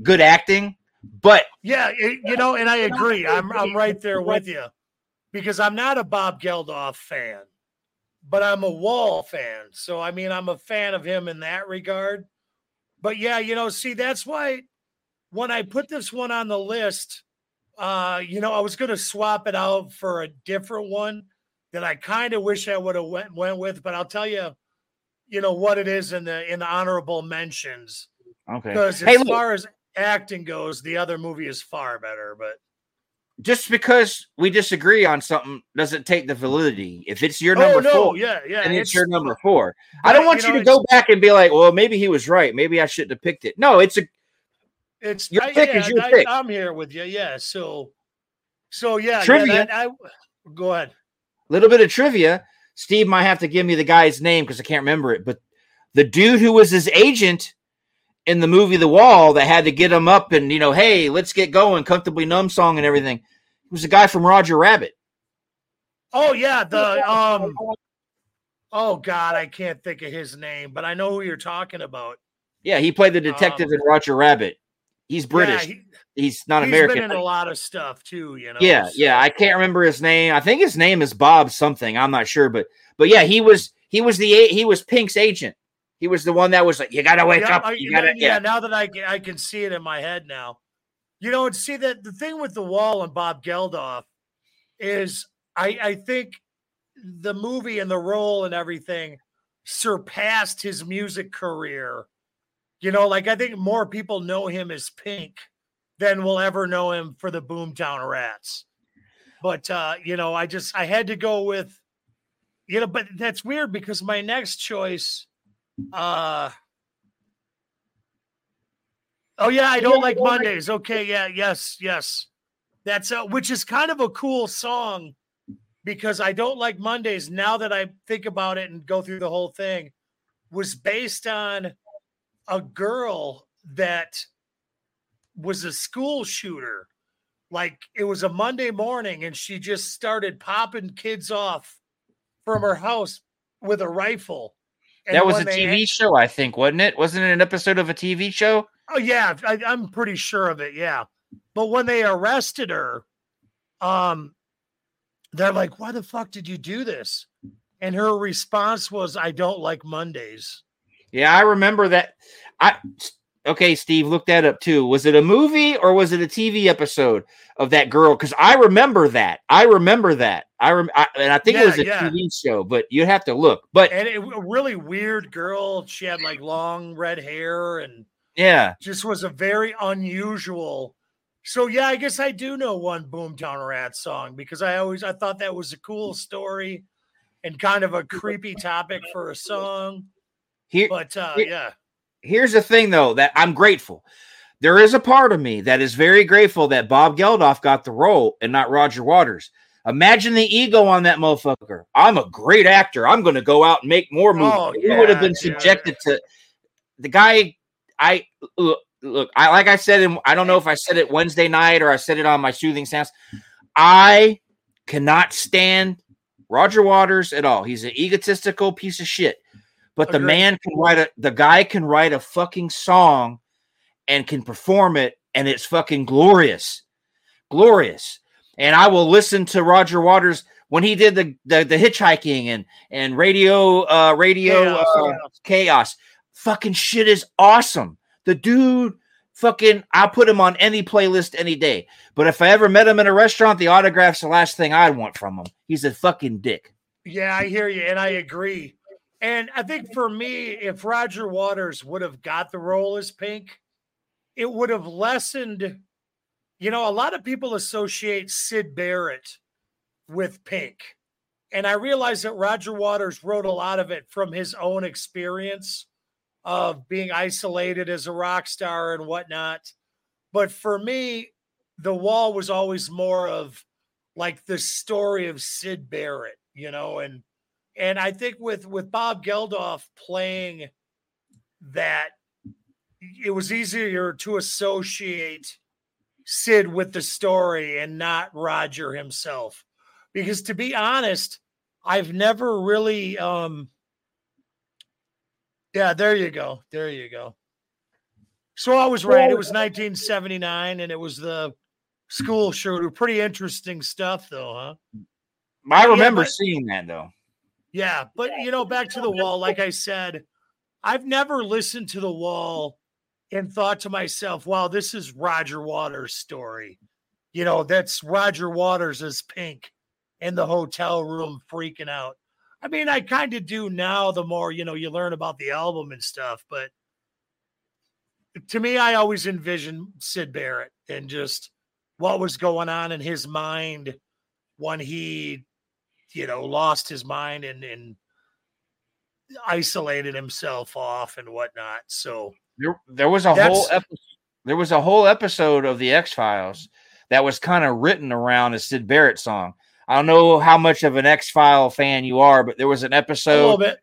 good acting. But Yeah, it- you know, and I agree. I'm I'm right there with you because I'm not a Bob Geldof fan, but I'm a Wall fan. So I mean, I'm a fan of him in that regard. But yeah, you know, see, that's why when I put this one on the list, uh, you know, I was going to swap it out for a different one that I kind of wish I would have went went with. But I'll tell you, you know, what it is in the in the honorable mentions okay. because as look, far as acting goes, the other movie is far better. But just because we disagree on something doesn't take the validity. If it's your oh, number oh no, four, yeah, yeah, and it's, your number four. I don't want you, know, to go back and be like, well, maybe he was right. Maybe I shouldn't have picked it. No, it's a It's your I- pick yeah, is your I, pick. I'm here with you. Yeah. So, so yeah, Trivia. Yeah, that, I go ahead. A little bit of trivia. Steve might have to give me the guy's name because I can't remember it. But the dude who was his agent in the movie The Wall that had to get him up and you know, hey, let's get going, comfortably numb song and everything. Was the guy from Roger Rabbit. Oh yeah, the um. Oh God, I can't think of his name, but I know who you're talking about. Yeah, he played the detective Um, in Roger Rabbit. He's British. Yeah, he, He's not he's American. been in a lot of stuff too. You know. yeah, so- yeah. I can't remember his name. I think his name is Bob something. I'm not sure, but but yeah, he was he was the he was Pink's agent. He was the one that was like, you gotta wake Yeah, up. You yeah, gotta, yeah, yeah. Now that I can, I can see it in my head now. You know, and see that the thing with the wall and Bob Geldof is I I think the movie and the role and everything surpassed his music career. You know, like I think more people know him as Pink than will ever know him for the Boomtown Rats. But uh, you know, I just I had to go with you know, but that's weird because my next choice uh Oh yeah, I don't like Mondays. Okay, yeah, yes, yes. That's uh, which is kind of a cool song because I don't like Mondays now that I think about it and go through the whole thing was based on a girl that was a school shooter. Like it was a Monday morning and she just started popping kids off from her house with a rifle. And That was a when they- TV show, I think, wasn't it? Wasn't it an episode of a TV show? Oh yeah, I, I'm pretty sure of it. Yeah, but when they arrested her, um, they're like, "Why the fuck did you do this?" And her response was, "I don't like Mondays." Yeah, I remember that. I okay, Steve, look that up too. Was it a movie or was it a TV episode of that girl? Because I remember that. I remember that. I, rem- I and I think it was a yeah. TV show, but you have to look. But And it, a really weird girl. She had like long red hair and yeah, just was a very unusual. So yeah, I guess I do know one Boomtown Rat song because I always I thought that was a cool story and kind of a creepy topic for a song. here But uh, Here- yeah. here's the thing though that I'm grateful. There is a part of me that is very grateful that Bob Geldof got the role and not Roger Waters. Imagine the ego on that motherfucker. I'm a great actor. I'm going to go out and make more movies. Oh, he would have yeah, been yeah. subjected to the guy. I look, look. I like I said, in, I don't know if I said it Wednesday night or I said it on my soothing sounds. I cannot stand Roger Waters at all. He's an egotistical piece of shit. But the man can write a the guy can write a fucking song and can perform it, and it's fucking glorious. Glorious. And I will listen to Roger Waters when he did the the, the hitchhiking and and radio uh radio Chaos, uh, chaos. Fucking shit is awesome. The dude fucking I'll put him on any playlist any day. But if I ever met him in a restaurant, the autograph's the last thing I'd want from him. He's a fucking dick. Yeah, I hear you, and I agree. And I think for me, if Roger Waters would have got the role as Pink, it would have lessened. You know, a lot of people associate Syd Barrett with Pink. And I realize that Roger Waters wrote a lot of it from his own experience of being isolated as a rock star and whatnot. But for me, The Wall was always more of like the story of Syd Barrett, you know, and and I think with with Bob Geldof playing that it was easier to associate Syd with the story and not Roger himself. Because to be honest, I've never really um yeah, there you go. There you go. So I was right. It was 1979 and it was the school shooter. Pretty interesting stuff though, huh? I Yeah, remember but- seeing that though. Yeah, but you know, back to the wall, like I said, I've never listened to the wall and thought to myself, wow, this is Roger Waters' story. You know, that's Roger Waters as Pink in the hotel room freaking out. I mean, I kind of do now the more, you know, you learn about the album and stuff, but to me, I always envision Syd Barrett and just what was going on in his mind when he you know, lost his mind and and isolated himself off and whatnot. So There, there was a whole episode. There was a whole episode of the X Files that was kind of written around a Syd Barrett song. I don't know how much of an X File fan you are, but there was an episode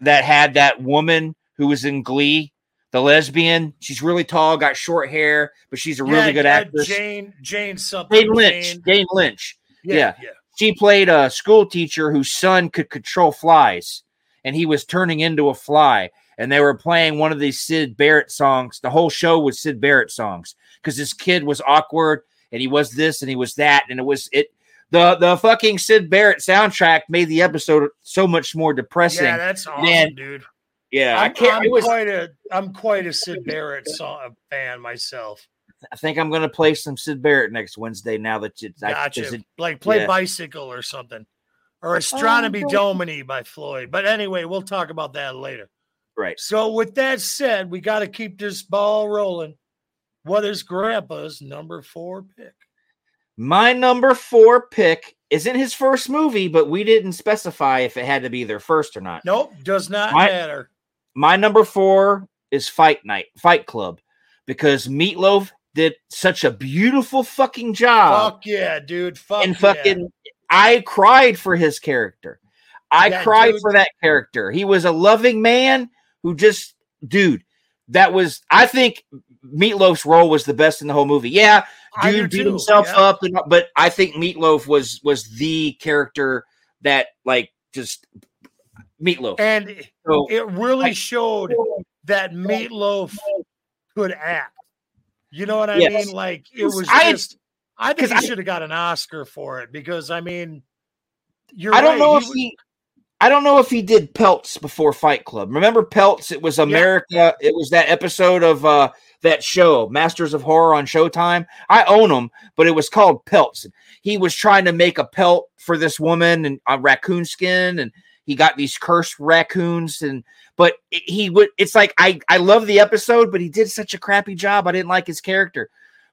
that had that woman who was in Glee, the lesbian. She's really tall, got short hair, but she's a really good yeah, actress. Jane, Jane something. Jane Lynch. Jane- Jane Lynch. yeah, yeah. yeah. She played a school teacher whose son could control flies, and he was turning into a fly. And they were playing one of these Syd Barrett songs. The whole show was Syd Barrett songs because this kid was awkward and he was this and he was that. And it was it the the fucking Syd Barrett soundtrack made the episode so much more depressing. Yeah, that's awesome, Man, dude. yeah, I I'm, can't. I'm it was, quite a I'm quite a Syd Barrett song uh, fan myself. I think I'm gonna play some Syd Barrett next Wednesday. Now that it's I, 'cause Gotcha. it- like play yeah. bicycle or something. Or um, Astronomy Domine by Floyd. But anyway, we'll talk about that later. right. So with that said, we got to keep this ball rolling. What is Grandpa's number four pick? My number four pick isn't his first movie, but we didn't specify if it had to be their first or not. Nope, does not My- matter. My number four is Fight Night, Fight Club, because Meatloaf did such a beautiful fucking job. Fuck yeah, dude. Fuck and yeah. fucking, I cried for his character. I Yeah, cried dude. for that character. He was a loving man who just, dude, that was, I think Meatloaf's role was the best in the whole movie. Yeah, dude beat himself yeah. up, and, but I think Meatloaf was was the character that like just Meatloaf. And So, it really I- showed that Meatloaf could act. You know what I Yes. mean? Like it was I- just. I think he should have got an Oscar for it because I mean, you're I don't right, know if w- he. I don't know if he did Pelts before Fight Club. Remember Pelts? It was America. It was that episode of uh that show, Masters of Horror on Showtime. I own them, but it was called Pelts. He was trying to make a pelt for this woman and on raccoon skin, and he got these cursed raccoons. And but he would. It's like I I love the episode, but he did such a crappy job. I didn't like his character.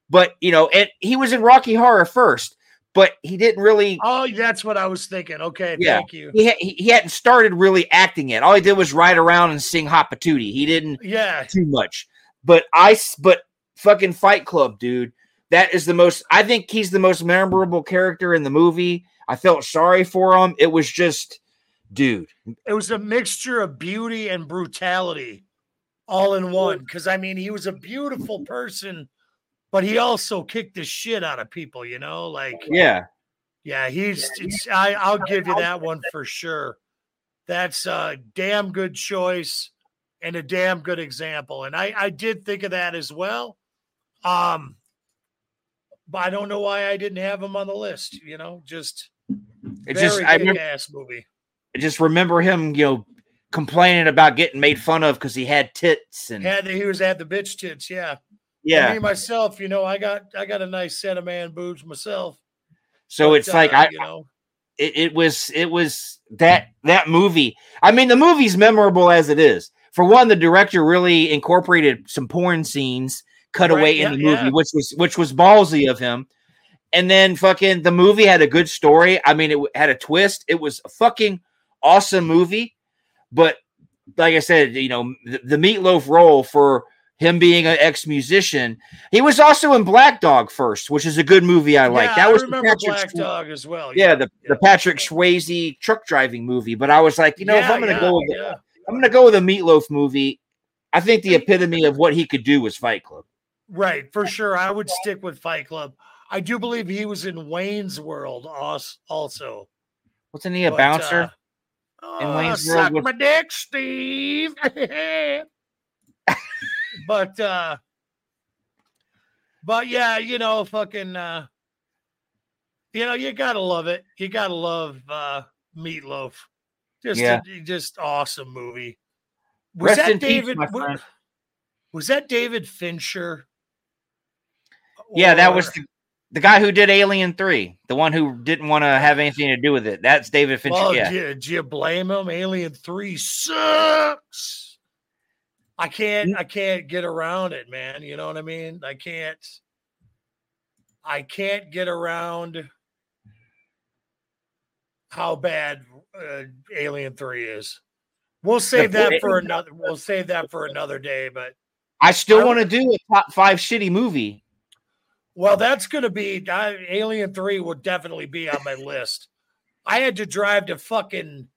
But you know, and he was in Rocky Horror first, but he didn't really. Oh, that's what I was thinking. Okay, Yeah. thank you. he he hadn't started really acting yet. All he did was ride around and sing Hot Patootie. He didn't Yeah, too much. But I, but fucking Fight Club, dude. That is the most. I think he's the most memorable character in the movie. I felt sorry for him. It was just, dude. it was a mixture of beauty and brutality all in one. Because I mean, he was a beautiful person, but he also kicked the shit out of people. You know, like Yeah, Yeah, he's. It's, I I'll give you that one for sure. That's a damn good choice and a damn good example. And I I did think of that as well. Um, but I don't know why I didn't have him on the list. You know, just it just I remember, ass movie. I just remember him, you know, complaining about getting made fun of because he had tits and Had the, he was at the bitch tits. Yeah, yeah. Me myself, you know, I got I got a nice set of man boobs myself. So but, it's like uh, I, you know, it, it was it was that that movie i mean the movie's memorable as it is for one the director really incorporated some porn scenes cut Right, away yeah, in the movie yeah. which was which was ballsy of him and then fucking the movie had a good story i mean it had a twist it was a fucking awesome movie but like i said you know the, the meatloaf role for him being an ex-musician he was also in black dog first which is a good movie i like yeah, that I was the remember Patrick Black Swayze- Dog as well. yeah, the, yeah. the Patrick Swayze truck driving movie. But I was like, you know, if I'm gonna yeah, go with yeah. I'm gonna go with a Meatloaf movie. I think the epitome of what he could do was Fight Club. Right, for sure. I would stick with Fight Club. I do believe he was in Wayne's World also. Wasn't he a But, bouncer? uh, In oh, Wayne's World suck with- my dick, Steve. but uh but yeah, you know, fucking uh you know, you gotta love it. You gotta love uh Meatloaf. Just Yeah. a, just awesome movie. Was Rest that peace, David my wa- was that David Fincher? Yeah, that was the, the guy who did Alien 3, the one who didn't want to have anything to do with it. That's David Fincher. Well, yeah. do, you, do you blame him? Alien Three sucks. I can't. Mm. I can't get around it, man. You know what I mean? I can't. I can't get around how bad uh, Alien Three is. We'll save that for another. We'll save that for another day. But I still want to do a top five shitty movie. Well, that's going to be I, Alien 3 will definitely be on my list. I had to drive to fucking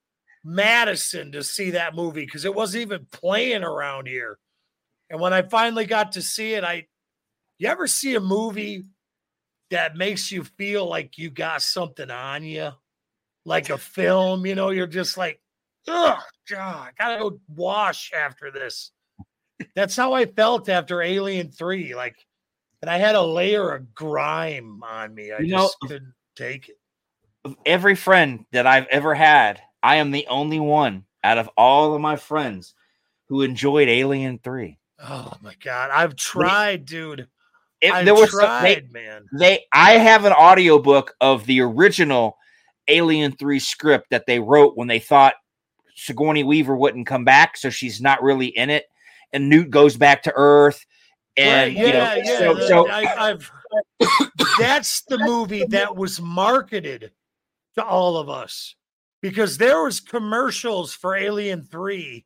Madison to see that movie because it wasn't even playing around here. And when I finally got to see it, I you ever see a movie that makes you feel like you got something on you? Like a film, you know, you're just like, oh God, I gotta go wash after this. That's how I felt after Alien 3. Like and I had a layer of grime on me. I You know- just couldn't take it. Of every friend that I've ever had, I am the only one out of all of my friends who enjoyed Alien 3. Oh my god, I've tried, dude. It, I've there was some- they, tried, man. they I have an audiobook of the original Alien 3 script that they wrote when they thought Sigourney Weaver wouldn't come back, so she's not really in it. And Newt goes back to Earth. And Right, you know, yeah, yeah. so, so I, I've that's the movie that was marketed to all of us because there was commercials for Alien 3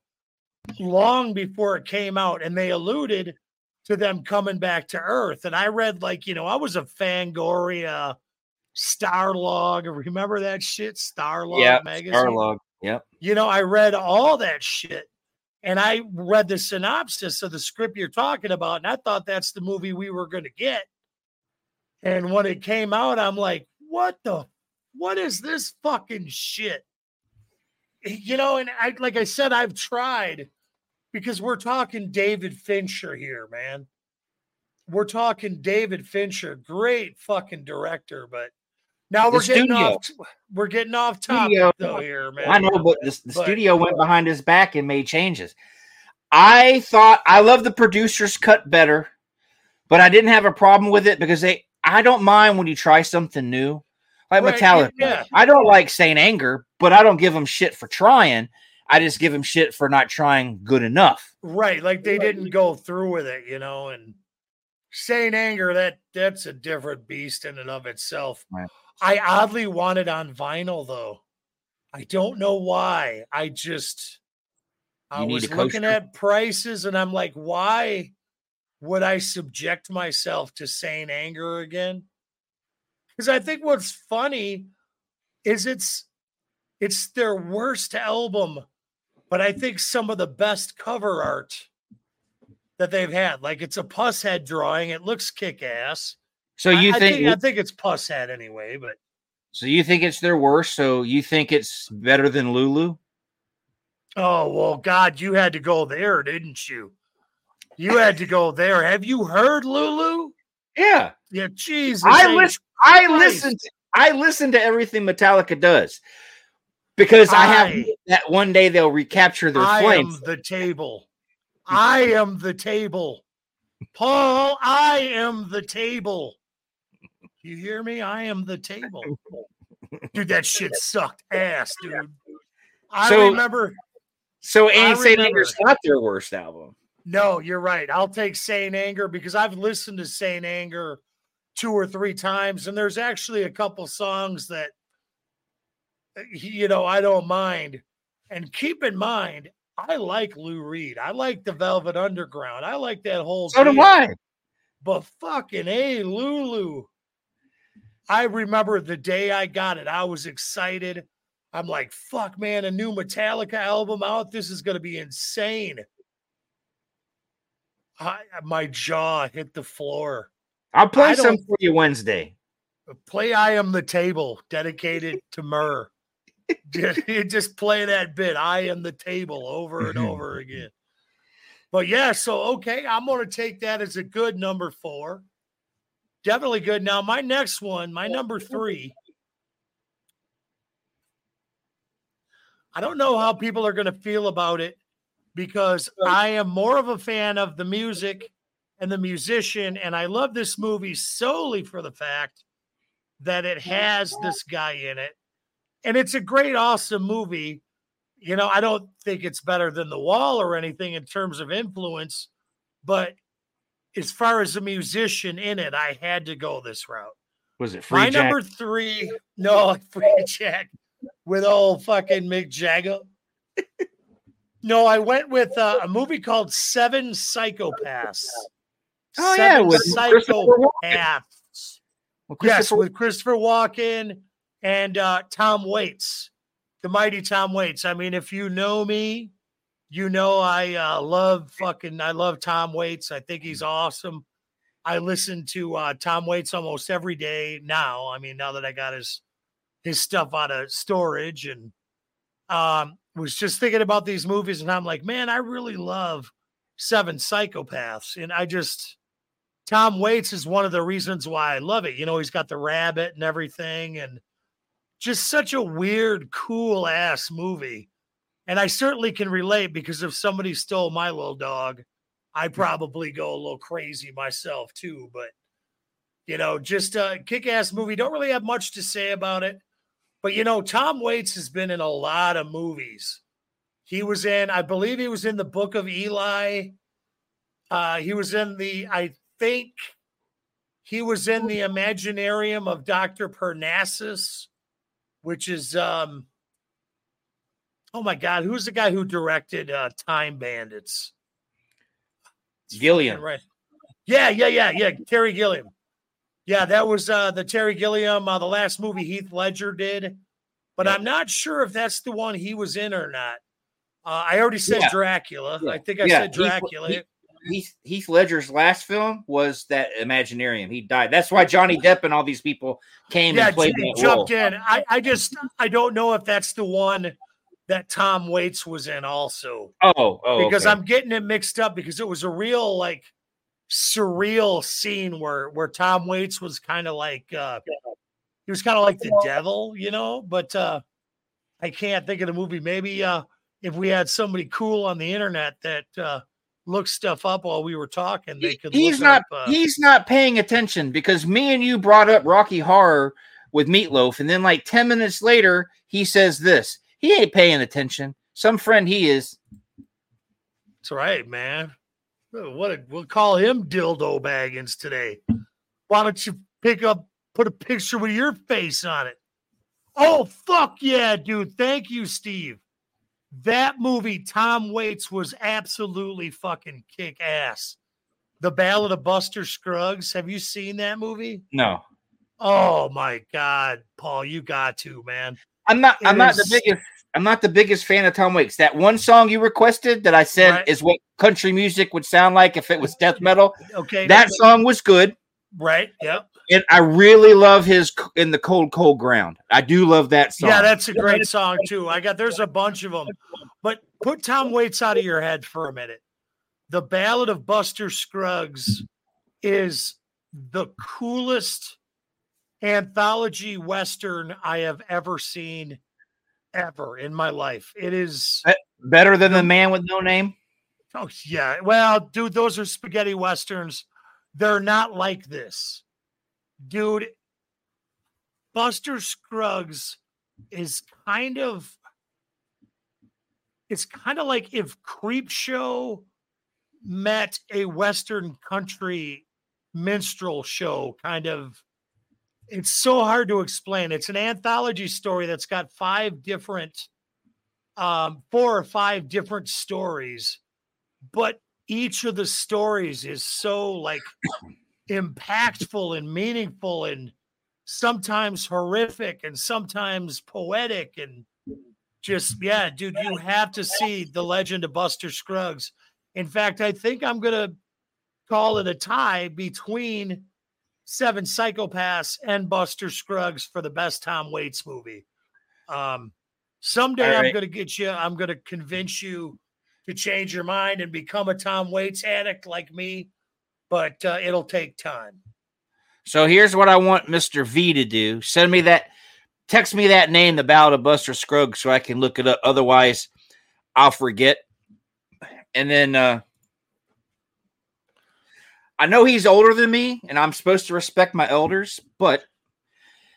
long before it came out and they alluded to them coming back to Earth. And I read like, you know, I was a Fangoria Starlog. Remember that shit? Starlog yeah, magazine. Starlog. Yep. you know, I read all that shit and I read the synopsis of the script you're talking about, and I thought that's the movie we were going to get. And when it came out, I'm like, what the, what is this fucking shit? You know, and I, like I said, I've tried because we're talking David Fincher here, man. We're talking David Fincher, great fucking director, but now we're getting studio. off. We're getting off topic Studio. though here, man. I know, but the, the But- studio went behind his back and made changes. I thought I love the producer's cut better, but I didn't have a problem with it because they. I don't mind when you try something new, like Right, Metallica. yeah. I don't like Saint Anger, but I don't give them shit for trying. I just give them shit for not trying good enough. Right, like they didn't go through with it, you know, and Saint Anger, that that's a different beast in and of itself. Right. I oddly want it on vinyl though. I don't know why. I just I was looking at prices and I'm like, why would I subject myself to Saint Anger again? Because I think what's funny is it's it's their worst album, but I think some of the best cover art that they've had. Like it's a Pushead drawing. It looks kick ass. So you I, think, I think it's Pushead anyway, but so you think it's their worst? So you think it's better than Lulu? oh well, God, you had to go there, didn't you? You had to go there. Have you heard Lulu? Yeah. Yeah, Jesus. I H. listen. I listen. To, I listen to everything Metallica does because I, have that one day they'll recapture their I flames. am the table. I am the table. Paul, I am the table. You hear me? I am the table. Dude, that shit sucked ass, dude. I So- remember. So ain't Saint. Anger's not their worst album. No, you're right. I'll take Saint Anger because I've listened to Saint Anger two or three times, and there's actually a couple songs that uh, you know I don't mind. And keep in mind, I like Lou Reed. I like the Velvet Underground. I like that whole. So do. I. But fucking hey, Lulu. I remember the day I got it. I was excited. I'm like, fuck, man, a new Metallica album out. This is gonna be insane. I, my jaw hit the floor. I'll play some for you Wednesday. Play I am the table dedicated to Murr. just play that bit. I am the table over and over again. But yeah, so okay, I'm going to take that as a good number four. Definitely good. Now, my next one, my number three. I don't know how people are going to feel about it because I am more of a fan of the music and the musician, and I love this movie solely for the fact that it has this guy in it. And it's a great, awesome movie. You know, I don't think it's better than The Wall or anything in terms of influence, but as far as a musician in it, I had to go this route. Was it free My Jack? number three, no, Freejack with old fucking Mick Jagger. no, I went with uh, a movie called Seven Psychopaths. Oh, yeah, Seven with Psychopaths. Well, Yes, with Christopher Walken and uh, Tom Waits, the mighty Tom Waits. I mean, if you know me, you know I uh, love fucking I love Tom Waits. I think he's awesome. I listen to uh, Tom Waits almost every day now. I mean, now that I got his his stuff out of storage and um was just thinking about these movies and I'm like, man, I really love Seven Psychopaths. And I just Tom Waits is one of the reasons why I love it. You know, he's got the rabbit and everything, and just such a weird, cool ass movie. And I certainly can relate because if somebody stole my little dog, I'd probably go a little crazy myself too. But you know, just a kick ass movie. Don't really have much to say about it. But you know, Tom Waits has been in a lot of movies. He was in, I believe he was in the book of Eli. Uh, he was in the, I think he was in the Imaginarium of Dr. Parnassus, which is um oh my god, who's the guy who directed uh Time Bandits? Gilliam. Right. Yeah, yeah, yeah, yeah. Terry Gilliam. Yeah, that was uh the Terry Gilliam, uh, the last movie Heath Ledger did. But Yeah. I'm not sure if that's the one he was in or not. Uh, I already said Yeah. Dracula. Yeah. I think I said Dracula. Heath- Heath, Heath Ledger's last film was that Imaginarium. He died. That's why Johnny Depp and all these people came yeah, and played j- that role. jumped in. I, I just I don't know if that's the one that Tom Waits was in also. Oh, oh, because okay. I'm getting it mixed up because it was a real like surreal scene where where Tom Waits was kind of like uh he was kind of like the devil, you know, but uh I can't think of the movie. Maybe uh if we had somebody cool on the internet that uh looked stuff up while we were talking, they could he's look not up, uh, he's not paying attention because me and you brought up Rocky Horror with Meatloaf, and then like 10 minutes later, he says this. He ain't paying attention. Some friend he is. That's right, man. What a, we'll call him Dildo Baggins today. Why don't you pick up, put a picture with your face on it? Oh, fuck yeah, dude. Thank you, Steve. That movie, Tom Waits, was absolutely fucking kick ass. The Ballad of Buster Scruggs. Have you seen that movie? No. Oh my God, Paul, you got to, man. I'm not I'm not the biggest I'm not the biggest fan of Tom Waits. That one song you requested that I said Right. is what country music would sound like if it was death metal. Okay. That song was good. right. Yep. And I really love his in the cold, cold ground. I do love that song. Yeah, that's a great song too. I got there's a bunch of them, but put Tom Waits out of your head for a minute. The Ballad of Buster Scruggs is the coolest anthology western I have ever seen ever in my life. It is better than the man with no name. oh yeah. Well, dude, those are spaghetti westerns. They're not like this. Dude, Buster Scruggs is kind of it's kind of like if Creepshow met a Western country minstrel show, kind of. It's so hard to explain. It's an anthology story that's got five different, um, four or five different stories, but each of the stories is so like impactful and meaningful and sometimes horrific and sometimes poetic and just yeah dude you have to see the legend of buster scruggs in fact i think i'm gonna call it a tie between Seven Psychopaths and Buster Scruggs for the best Tom Waits movie. Um, someday All I'm going to get you. I'm going to convince you to change your mind and become a Tom Waits addict like me, but uh, it'll take time. So here's what I want Mr. V to do. Send me that text me that name, the Ballad of Buster Scruggs, so I can look it up. Otherwise, I'll forget. And then uh I know he's older than me, and I'm supposed to respect my elders, but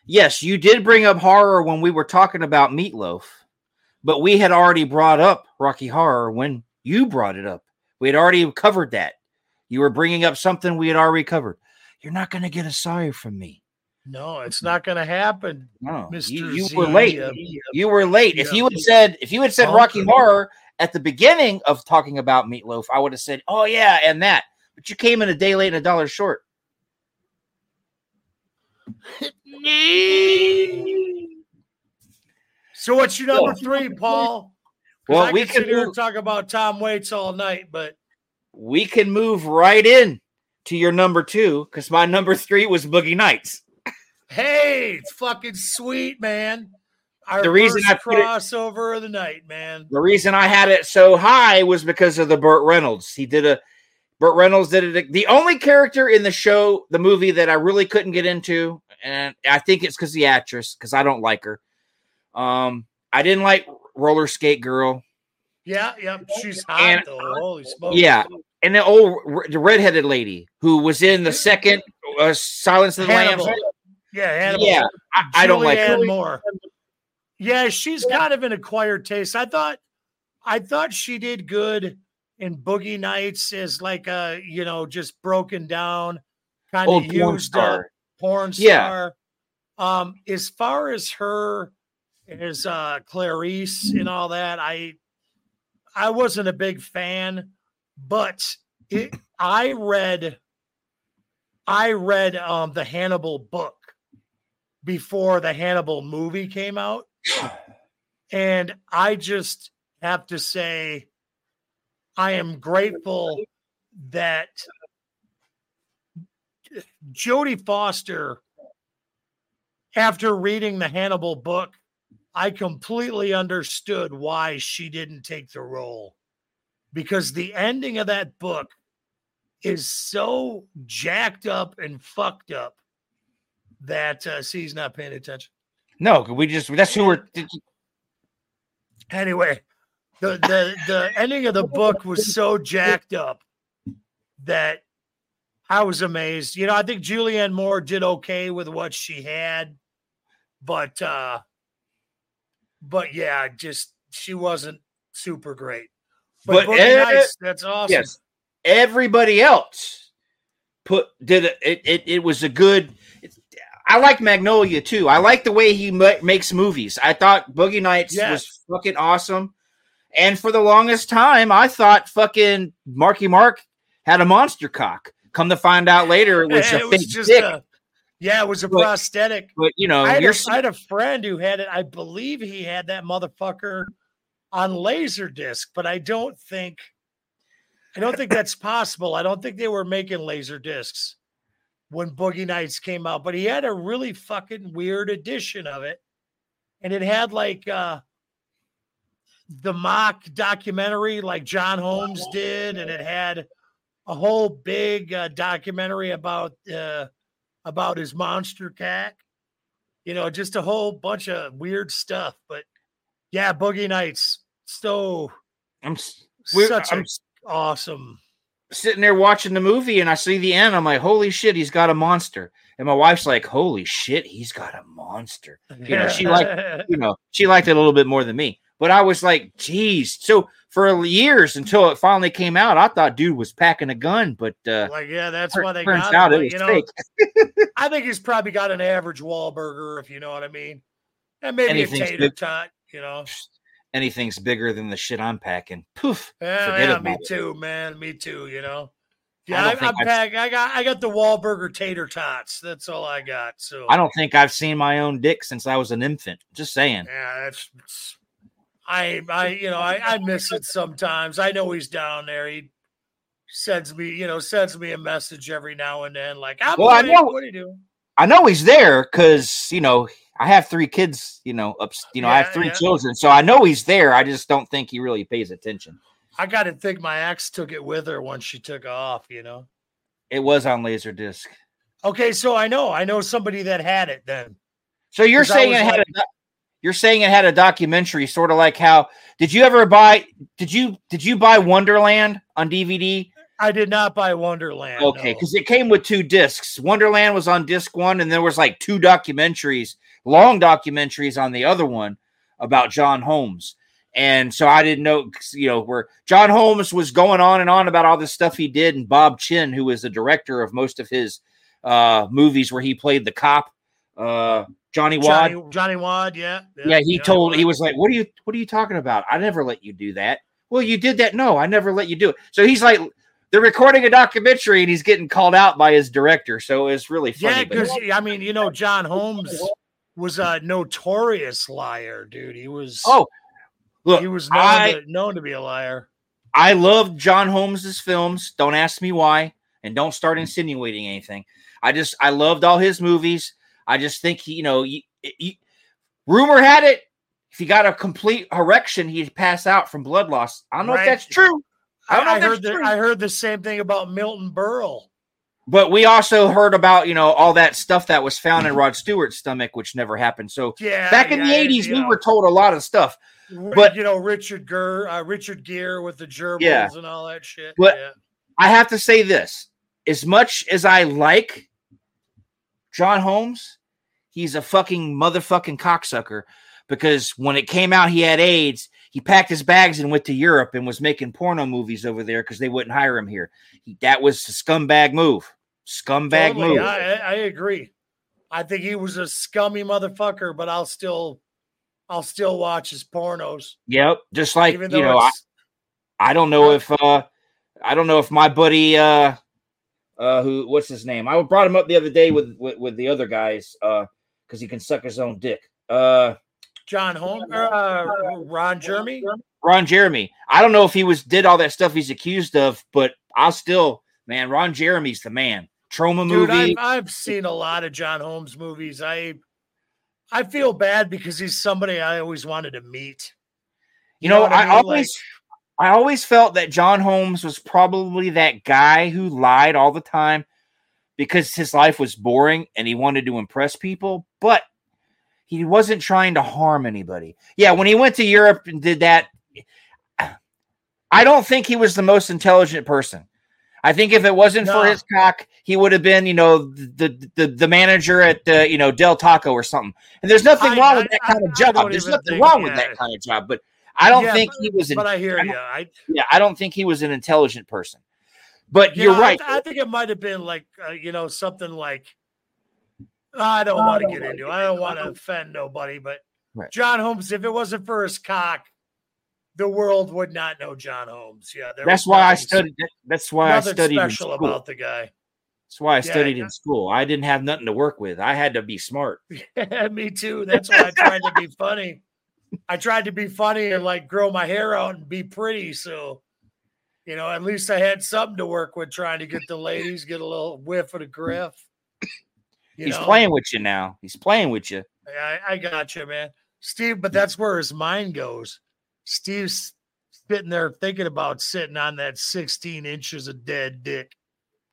yes, you did bring up horror when we were talking about Meatloaf, but we had already brought up Rocky Horror when you brought it up. We had already covered that. You were bringing up something we had already covered. You're not going to get a sorry from me. No, it's not going to happen, No, Mr. you, you were late. You were late. If you had said if you had said Rocky Horror at the beginning of talking about Meatloaf, I would have said, "Oh yeah," and that. But you came in a day late and a dollar short. So what's your number three, Paul? Well, I we can sit here move- talk about Tom Waits all night, but We can move right in to your number two because my number three was Boogie Nights. hey, it's fucking sweet, man. Our The reason first I put it- crossover of the night, man. The reason I had it so high was because of the Burt Reynolds. He did a Burt Reynolds did it. The only character in the show, the movie that I really couldn't get into, and I think it's because the actress, because I don't like her. Um, I didn't like Roller Skate Girl. Yeah, yeah, she's hot And- though. Holy smokes! Yeah, and the old the redheaded lady who was in the second uh, Silence of the. Lambs. yeah, Hannibal. Yeah, I, I don't like her. more. Yeah, she's kind of an acquired taste. I thought, I thought she did good in Boogie Nights is like a you know just broken down kind of used up star. porn Yeah. star. Um, as far as her as uh Clarice and all that, I I wasn't a big fan, but it I read I read um the Hannibal book before the Hannibal movie came out. And I just have to say I am grateful that Jodie Foster, after reading the Hannibal book, I completely understood why she didn't take the role because the ending of that book is so jacked up and fucked up that uh, see, he's not paying attention. No, we just that's who we're. Anyway, the the the ending of the book was so jacked up that I was amazed. You know, I think Julianne Moore did okay with what she had, but uh but yeah, just she wasn't super great. But, But Nights, that's awesome. Yes, everybody else put did it. It, it, it was a good. I like Magnolia too. I like the way he ma- makes movies. I thought Boogie Nights Yes. was fucking awesome. And for the longest time, I thought fucking Marky Mark had a monster cock. Come to find out later, it was a it was just dick. a yeah, it was a But- prosthetic. but you know, I had, a, I had a friend who had it. I believe he had that motherfucker on laser disc, but I don't think I don't think that's possible. I don't think they were making laser discs when Boogie Nights came out, but he had a really fucking weird edition of it. And it had like uh the mock documentary like John Holmes did, and it had a whole big uh, documentary about uh about his monster cat you know, just a whole bunch of weird stuff. But yeah, Boogie Nights, so I'm, such I'm awesome. sitting there watching the movie and I see the end. I'm like, holy shit, he's got a monster. And my wife's like, holy shit, he's got a monster. You know, she liked- You know, she liked it a little bit more than me. But I was like, geez. So for years until it finally came out, I thought dude was packing a gun, but uh like, yeah, that's why they turns got out him. it was you know, fake. I think he's probably got an average Wahlburger, if you know what I mean. And maybe Anything's a tater tot, you know. Anything's bigger than the shit I'm packing. Poof. Yeah, yeah, me it. too, man. Me too, you know. I Yeah, I, I, I've- pack, I got I got the Wahlburger tater tots. That's all I got. So I don't think I've seen my own dick since I was an infant. Just saying. Yeah, that's. I, I, you know, I, I miss it sometimes. I know he's down there. He sends me, you know, sends me a message every now and then, like, I'm Well, I know- what are you doing? I know he's there because you know I have three kids. You know, up. You know, I have three yeah. children, so I know he's there. I just don't think he really pays attention. I got to think my ex took it with her once she took off, you know. It was on Laserdisc. Okay, so I know, I know somebody that had it then. So you're saying it had like- you're saying it had a documentary, sort of like how did you ever buy? Did you did you buy Wonderland on DVD? I did not buy Wonderland. Okay, no. because it came with two discs. Wonderland was on disc one, and there was like two documentaries, long documentaries on the other one about John Holmes. And so I didn't know, you know, where John Holmes was going on and on about all this stuff he did, and Bob Chinn, who was the director of most of his uh movies where he played the cop, uh Johnny Wad. Johnny, Johnny Wad, yeah. yeah, he Johnny told he was like, "What are you what are you talking about? I never let you do that." Well, you did that. No, I never let you do it. So he's like, they're recording a documentary and he's getting called out by his director. So it's really funny. Yeah, because I mean, you know, John Holmes was a notorious liar, dude. He was oh, look, he was known, I to, known to be a liar. I loved John Holmes's films. Don't ask me why, and don't start insinuating anything. I just I loved all his movies. I just think he, you know, you, you, rumor had it if he got a complete erection, he'd pass out from blood loss. I don't know Right. if that's true. I don't know I, if heard that's the, true. I heard the same thing about Milton Berle. But we also heard about, you know, all that stuff that was found in Rod Stewart's stomach, which never happened. So Yeah, back in the 80s, you we were told a lot of stuff. but you know Richard Gere, uh, Richard Gere with the gerbils Yeah. and all that shit. But- yeah. I have to say this as much as I like John Holmes, he's a fucking motherfucking cocksucker because when it came out he had AIDS, he packed his bags and went to Europe and was making porno movies over there because they wouldn't hire him here. He, that was a scumbag move. Scumbag Totally, move. I, I agree. I think he was a scummy motherfucker, but I'll still, I'll still watch his pornos, Yep. Just like, even you know, I, I don't know if uh I don't know if my buddy uh uh who what's his name? I brought him up the other day with with, with the other guys uh because he can suck his own dick. Uh John Holmes, uh, Ron Jeremy. Ron Jeremy. I don't know if he was did all that stuff he's accused of, but I'll still man, Ron Jeremy's the man. Trauma Dude, movie. I've, I've seen a lot of John Holmes movies. I I feel bad because he's somebody I always wanted to meet. you know, what I, mean? Like, always I always felt that John Holmes was probably that guy who lied all the time because his life was boring and he wanted to impress people, but he wasn't trying to harm anybody. Yeah, when he went to Europe and did that, I don't think he was the most intelligent person. I think if it wasn't for his cock, he would have been, you know, the the, the manager at uh, you know Del Taco or something. And there's nothing I- wrong with I- that kind of job. There's nothing wrong with that kind of job, but I don't Yeah, think but- he was. An, But I hear I you. I yeah, I don't think he was an intelligent person. But yeah, you're I- right. I, think it might have been like uh, you know something like I don't want to get into. it. I don't want to offend nobody, but Right. John Holmes. If it wasn't for his cock, the world would not know John Holmes. Yeah, there that's why I studied. That's why I studied in special school. about the guy. That's why I Yeah, studied yeah. in school. I didn't have nothing to work with. I had to be smart. Yeah, me too. That's why I tried to be funny. I tried to be funny and like grow my hair out and be pretty. So, you know, at least I had something to work with trying to get the ladies, get a little whiff of the griff. He's know? playing with you now. He's playing with you. I, I got you, man. Steve, but that's where his mind goes. Steve's sitting there thinking about sitting on that 16 inches of dead dick.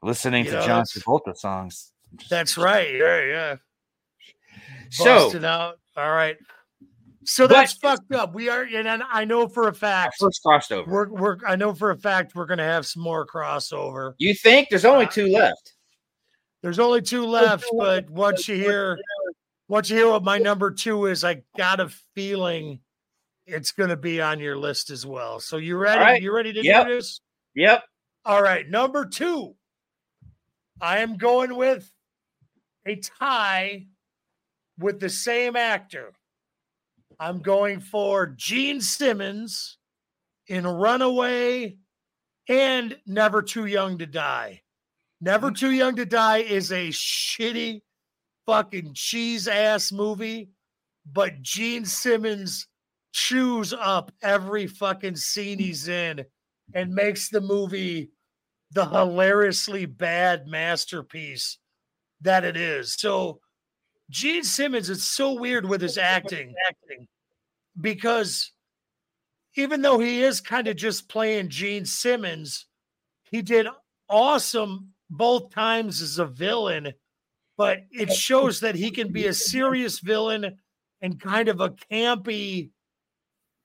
Listening You to know, John Travolta songs. That's right. Yeah, yeah. So Busting out. All right. So But- that's fucked up. We are, and I know for a fact first crossover. we're, we're I know for a fact we're gonna have some more crossover. You think there's only Uh, two left? There's only two left, but once you hear once you hear what my number two is, I got a feeling it's gonna be on your list as well. So you ready? right. You ready to Yep. do this? Yep. All right, number two. I am going with a tie with the same actor. I'm going for Gene Simmons in Runaway and Never Too Young to Die. Never mm-hmm. Too Young to Die is a shitty fucking cheese ass movie, but Gene Simmons chews up every fucking scene he's in and makes the movie the hilariously bad masterpiece that it is. So Gene Simmons is so weird with his acting, acting because even though he is kind of just playing Gene Simmons, he did awesome both times as a villain, but it shows that he can be a serious villain and kind of a campy,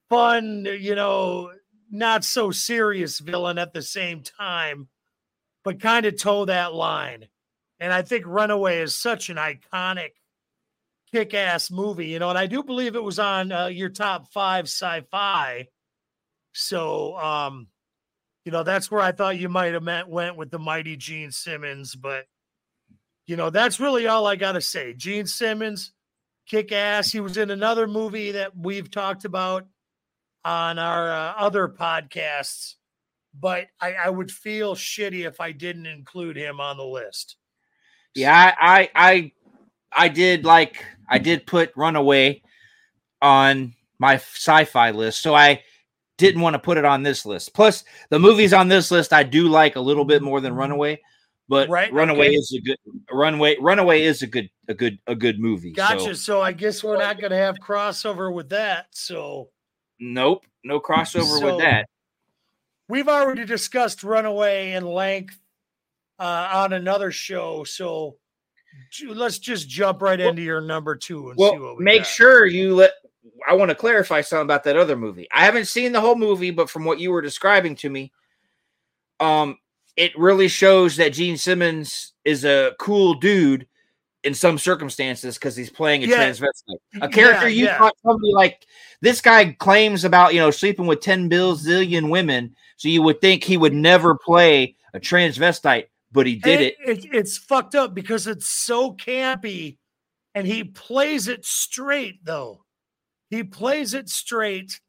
fun, you know, not so serious villain at the same time, but kind of toe that line. And I think Runaway is such an iconic, kick ass movie, you know, and I do believe it was on uh, your top five sci fi. So, um, you know, that's where I thought you might have met, went with the mighty Gene Simmons, but you know, that's really all I got to say. Gene Simmons, kick ass. He was in another movie that we've talked about on our uh, other podcasts, but I, I would feel shitty if I didn't include him on the list. Yeah, I, I, I, did like I did put Runaway on my sci-fi list, so I didn't want to put it on this list. Plus, the movies on this list I do like a little bit more than Runaway, but Right, Runaway okay. is a good Runaway. Runaway is a good a good a good movie. Gotcha. So, So, I guess we're not going to have crossover with that. So nope, no crossover So- with that. we've already discussed Runaway in length uh, on another show. So let's just jump right into your number two and see Well, what we make got. sure you let. I want to clarify something about that other movie. I haven't seen the whole movie, but from what you were describing to me, um, it really shows that Gene Simmons is a cool dude in some circumstances because he's playing a Yeah. transvestite, a character Yeah, you yeah. thought somebody like this guy claims about you know sleeping with ten billion women, so you would think he would never play a transvestite, but he did it. it- It's fucked up because it's so campy, and he plays it straight though. He plays it straight,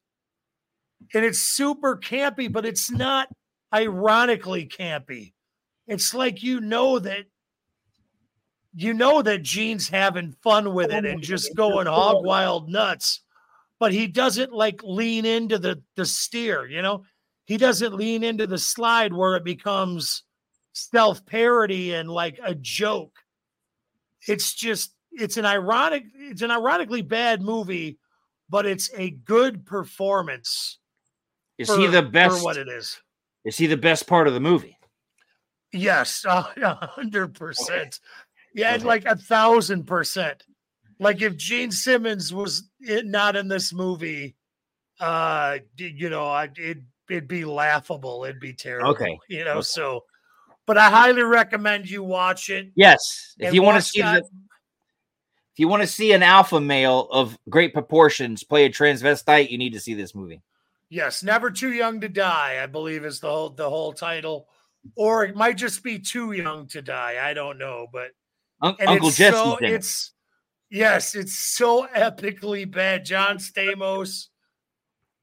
and it's super campy, but it's not ironically campy. It's like you know that you know that Gene's having fun with it and just going hog wild nuts, but he doesn't like lean into the the steer, you know. He doesn't lean into the slide where it becomes self parody and like a joke. It's just it's an ironic it's an ironically bad movie, but it's a good performance. Is for- he the for best? what it is? Is he the best part of the movie? Yes, hundred percent. Yeah, Okay. like a thousand percent. Like if Gene Simmons was it, not in this movie, uh, you know, I, it it'd be laughable. It'd be terrible. Okay. you know. Okay. So, but I highly recommend you watch it. Yes. If you want to see that- the, if you want to see an alpha male of great proportions play a transvestite, you need to see this movie. Yes, never too young to die. I believe is the whole the whole title, or it might just be too young to die. I don't know, but Un- Uncle it's Jesse's so, it's yes, it's so epically bad. John Stamos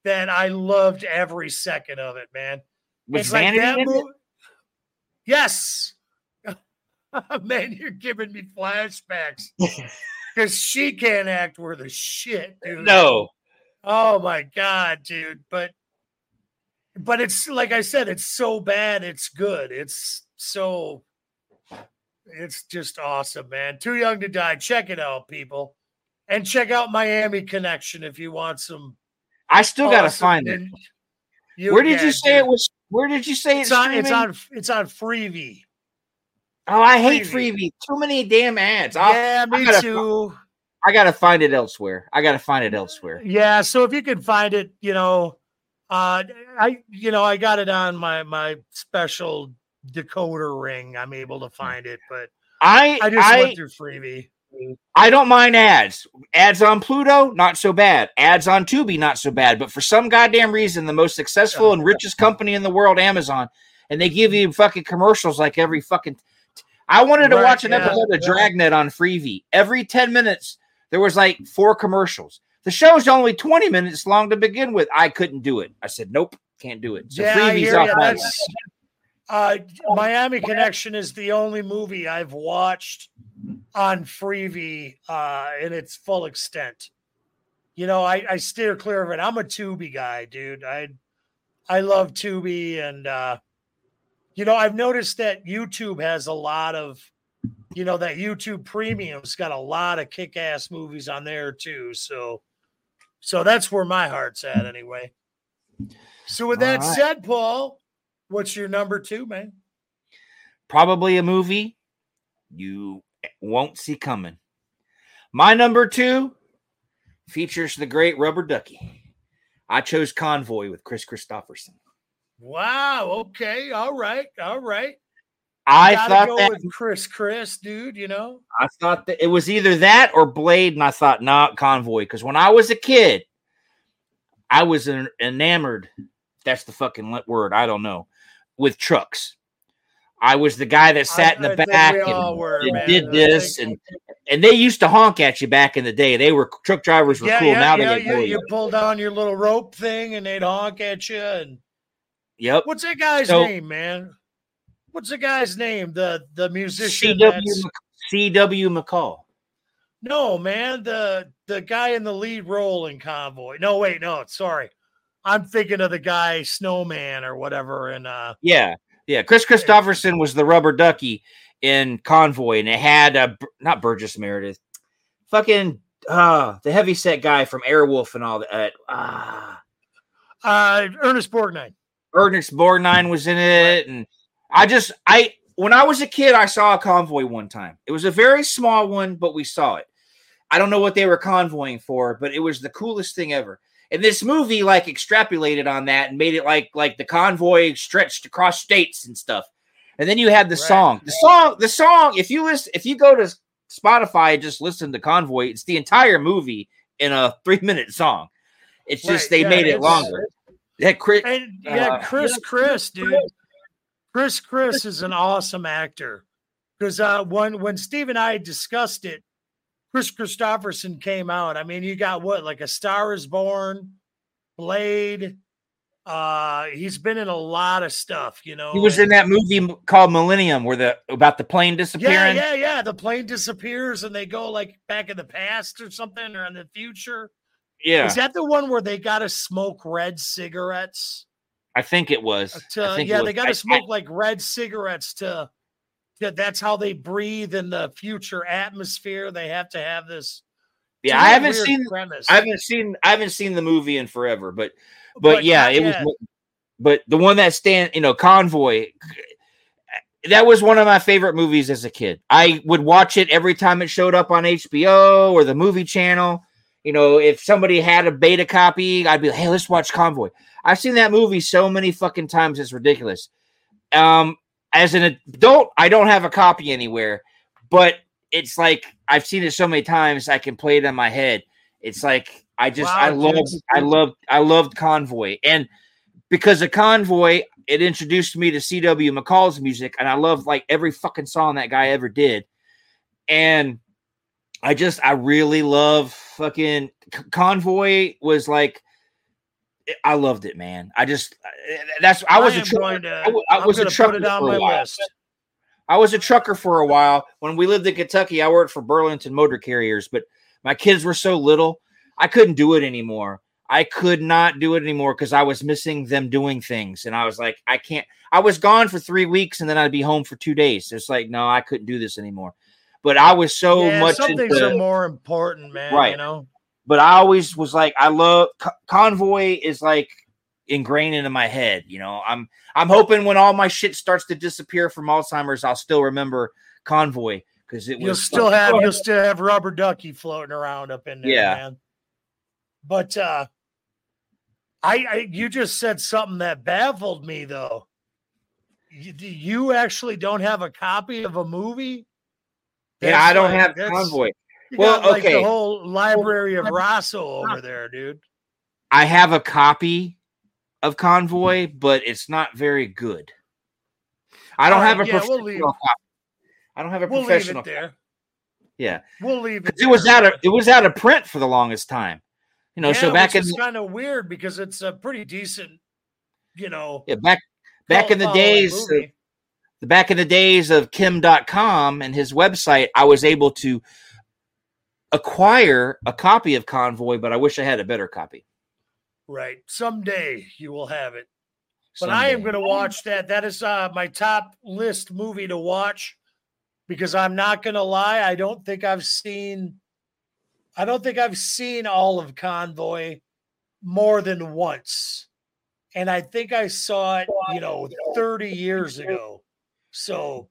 that I loved every second of it, man. Was It's like Vanity that in it? Yes. man, you're giving me flashbacks. Because she can't act worth a shit, dude. No. Oh my god, dude. But but it's like I said, it's so bad, it's good. It's so it's just awesome, man. Too young to die. Check it out, people. And check out Miami Connection if you want some. I still gotta find it. Where did you say it was? Where did you say It's it's, on. It's on. It's on Freevee. Oh, I hate Freevee. Freevee. Too many damn ads. I'll- yeah, me gotta- too. I gotta find it elsewhere. I gotta find it elsewhere. Yeah, so if you can find it, you know, uh I you know, I got it on my my special decoder ring. I'm able to find it, but I I just I, went through Freevee. I don't mind ads. Ads on Pluto, not so bad. Ads on Tubi, not so bad. But for some goddamn reason, the most successful and richest company in the world, Amazon, and they give you fucking commercials like every fucking. I wanted to Right, watch an yeah, episode of. Dragnet on Freevee. Every ten minutes, there was like four commercials. The show's only twenty minutes long to begin with. I couldn't do it. I said, "Nope, can't do it." So yeah, Freevee's off my list. uh Miami Connection is the only movie I've watched on Freevee uh in its full extent. You know, I, I steer clear of it. I'm a Tubi guy, dude. I I love Tubi and uh you know, I've noticed that YouTube has a lot of, you know, that YouTube Premium's got a lot of kick-ass movies on there too. So, so that's where my heart's at anyway. So with that right. said, Paul, what's your number two, man? Probably a movie you won't see coming. My number two features the great Rubber Ducky. I chose Convoy with Kris Kristofferson. Wow. Okay. All right. All right. I thought go that with Chris, Chris, dude. You know. I thought that it was either that or Blade, and I thought not Convoy because when I was a kid, I was enamored. That's the fucking word. I don't know. With trucks, I was the guy that sat in the back and, were, and did this, and and they used to honk at you back in the day. They were truck drivers were Yeah, cool. yeah, now yeah. they get You, you pull down your little rope thing, and they'd honk at you. And Yep. what's that guy's So- name, man? What's the guy's name? The the musician. C.W. McCall. No, man, the the guy in the lead role in Convoy. No, wait, no, sorry. I'm thinking of the guy Snowman or whatever. And uh Yeah, yeah. Kris Kristofferson was the rubber ducky in Convoy, and it had Bur- not Burgess Meredith, fucking uh the heavy set guy from Airwolf and all that. Uh, uh Ernest Borgnine. Ernest Borgnine was in it, and I just I when I was a kid, I saw a convoy one time. It was a very small one, but we saw it. I don't know what they were convoying for, but it was the coolest thing ever. And this movie like extrapolated on that and made it like like the convoy stretched across states and stuff. And then you had the Right. song. The song, the song, if you listen if you go to Spotify and just listen to Convoy, it's the entire movie in a 3-minute song. It's just Right, they yeah, made it longer. That Chris, And yeah, Uh, Chris Chris, dude. Chris Chris is an awesome actor. Because uh when when Steve and I discussed it, Kris Kristofferson came out. I mean, you got what, like a Star is Born, Blade. Uh he's been in a lot of stuff, you know. He was in that movie called Millennium, where the about the plane disappearing. yeah, yeah. Yeah. The plane disappears and they go like back in the past or something or in the future. Yeah, Is that the one where they got to smoke red cigarettes? I think it was. I To, think it yeah, was. they got to smoke like red cigarettes to, to. That's how they breathe in the future atmosphere. They have to have this. yeah, I haven't seen. premise. I haven't seen. I haven't seen the movie in forever, but but, yeah, it was. yet. mo- But the one that stand, you know, Convoy. That was one of my favorite movies as a kid. I would watch it every time it showed up on HBO or the movie channel. You know, if somebody had a beta copy, I'd be like, "Hey, let's watch Convoy." I've seen that movie so many fucking times; it's ridiculous. Um, as an adult, I don't have a copy anywhere, but it's like I've seen it so many times I can play it in my head. It's like I just I Wow, dude. love I loved I loved Convoy, and because of Convoy, it introduced me to C.W. McCall's music, and I love like every fucking song that guy ever did, and I just I really love fucking Convoy was like. I loved it, man. I just uh, that's I was a am trucker. to. I w- I was a trucker for a while. list. I was a trucker for a while. When we lived in Kentucky, I worked for Burlington Motor Carriers, but my kids were so little, I couldn't do it anymore. I could not do it anymore because I was missing them doing things. And I was like, I can't. I was gone for three weeks and then I'd be home for two days. It's like, no, I couldn't do this anymore. But I was so yeah, much some things into, are more important, man. Right. You know. But I always was like, I love Co- Convoy is like ingrained into my head. You know, I'm I'm hoping when all my shit starts to disappear from Alzheimer's, I'll still remember Convoy because it was You'll still fucking have fun. you'll still have rubber ducky floating around up in there, Yeah. man. But uh I, I you just said something that baffled me though. You, you actually don't have a copy of a movie? yeah, I don't like- have that's- Convoy. You Well, got like okay. the whole library of Rosso over there, dude. I have a copy of Convoy, but it's not very good. I don't All have a yeah, we'll professional leave- copy. I don't have a We'll leave professional. it there. Yeah, We'll leave it. because it was out of it was out of print for the longest time. You know, so back which in kind of weird because it's a pretty decent, you know, yeah back back in the days of, the back in the days of Kim Dotcom and his website i was able to acquire a copy of convoy but i wish i had a better copy Right. Someday you will have it. But I am going to watch that. That is uh, my top list movie to watch because I'm not going to lie. I don't think I've seen. I don't think I've seen all of Convoy more than once, and I think I saw it, you know, 30 years ago. So,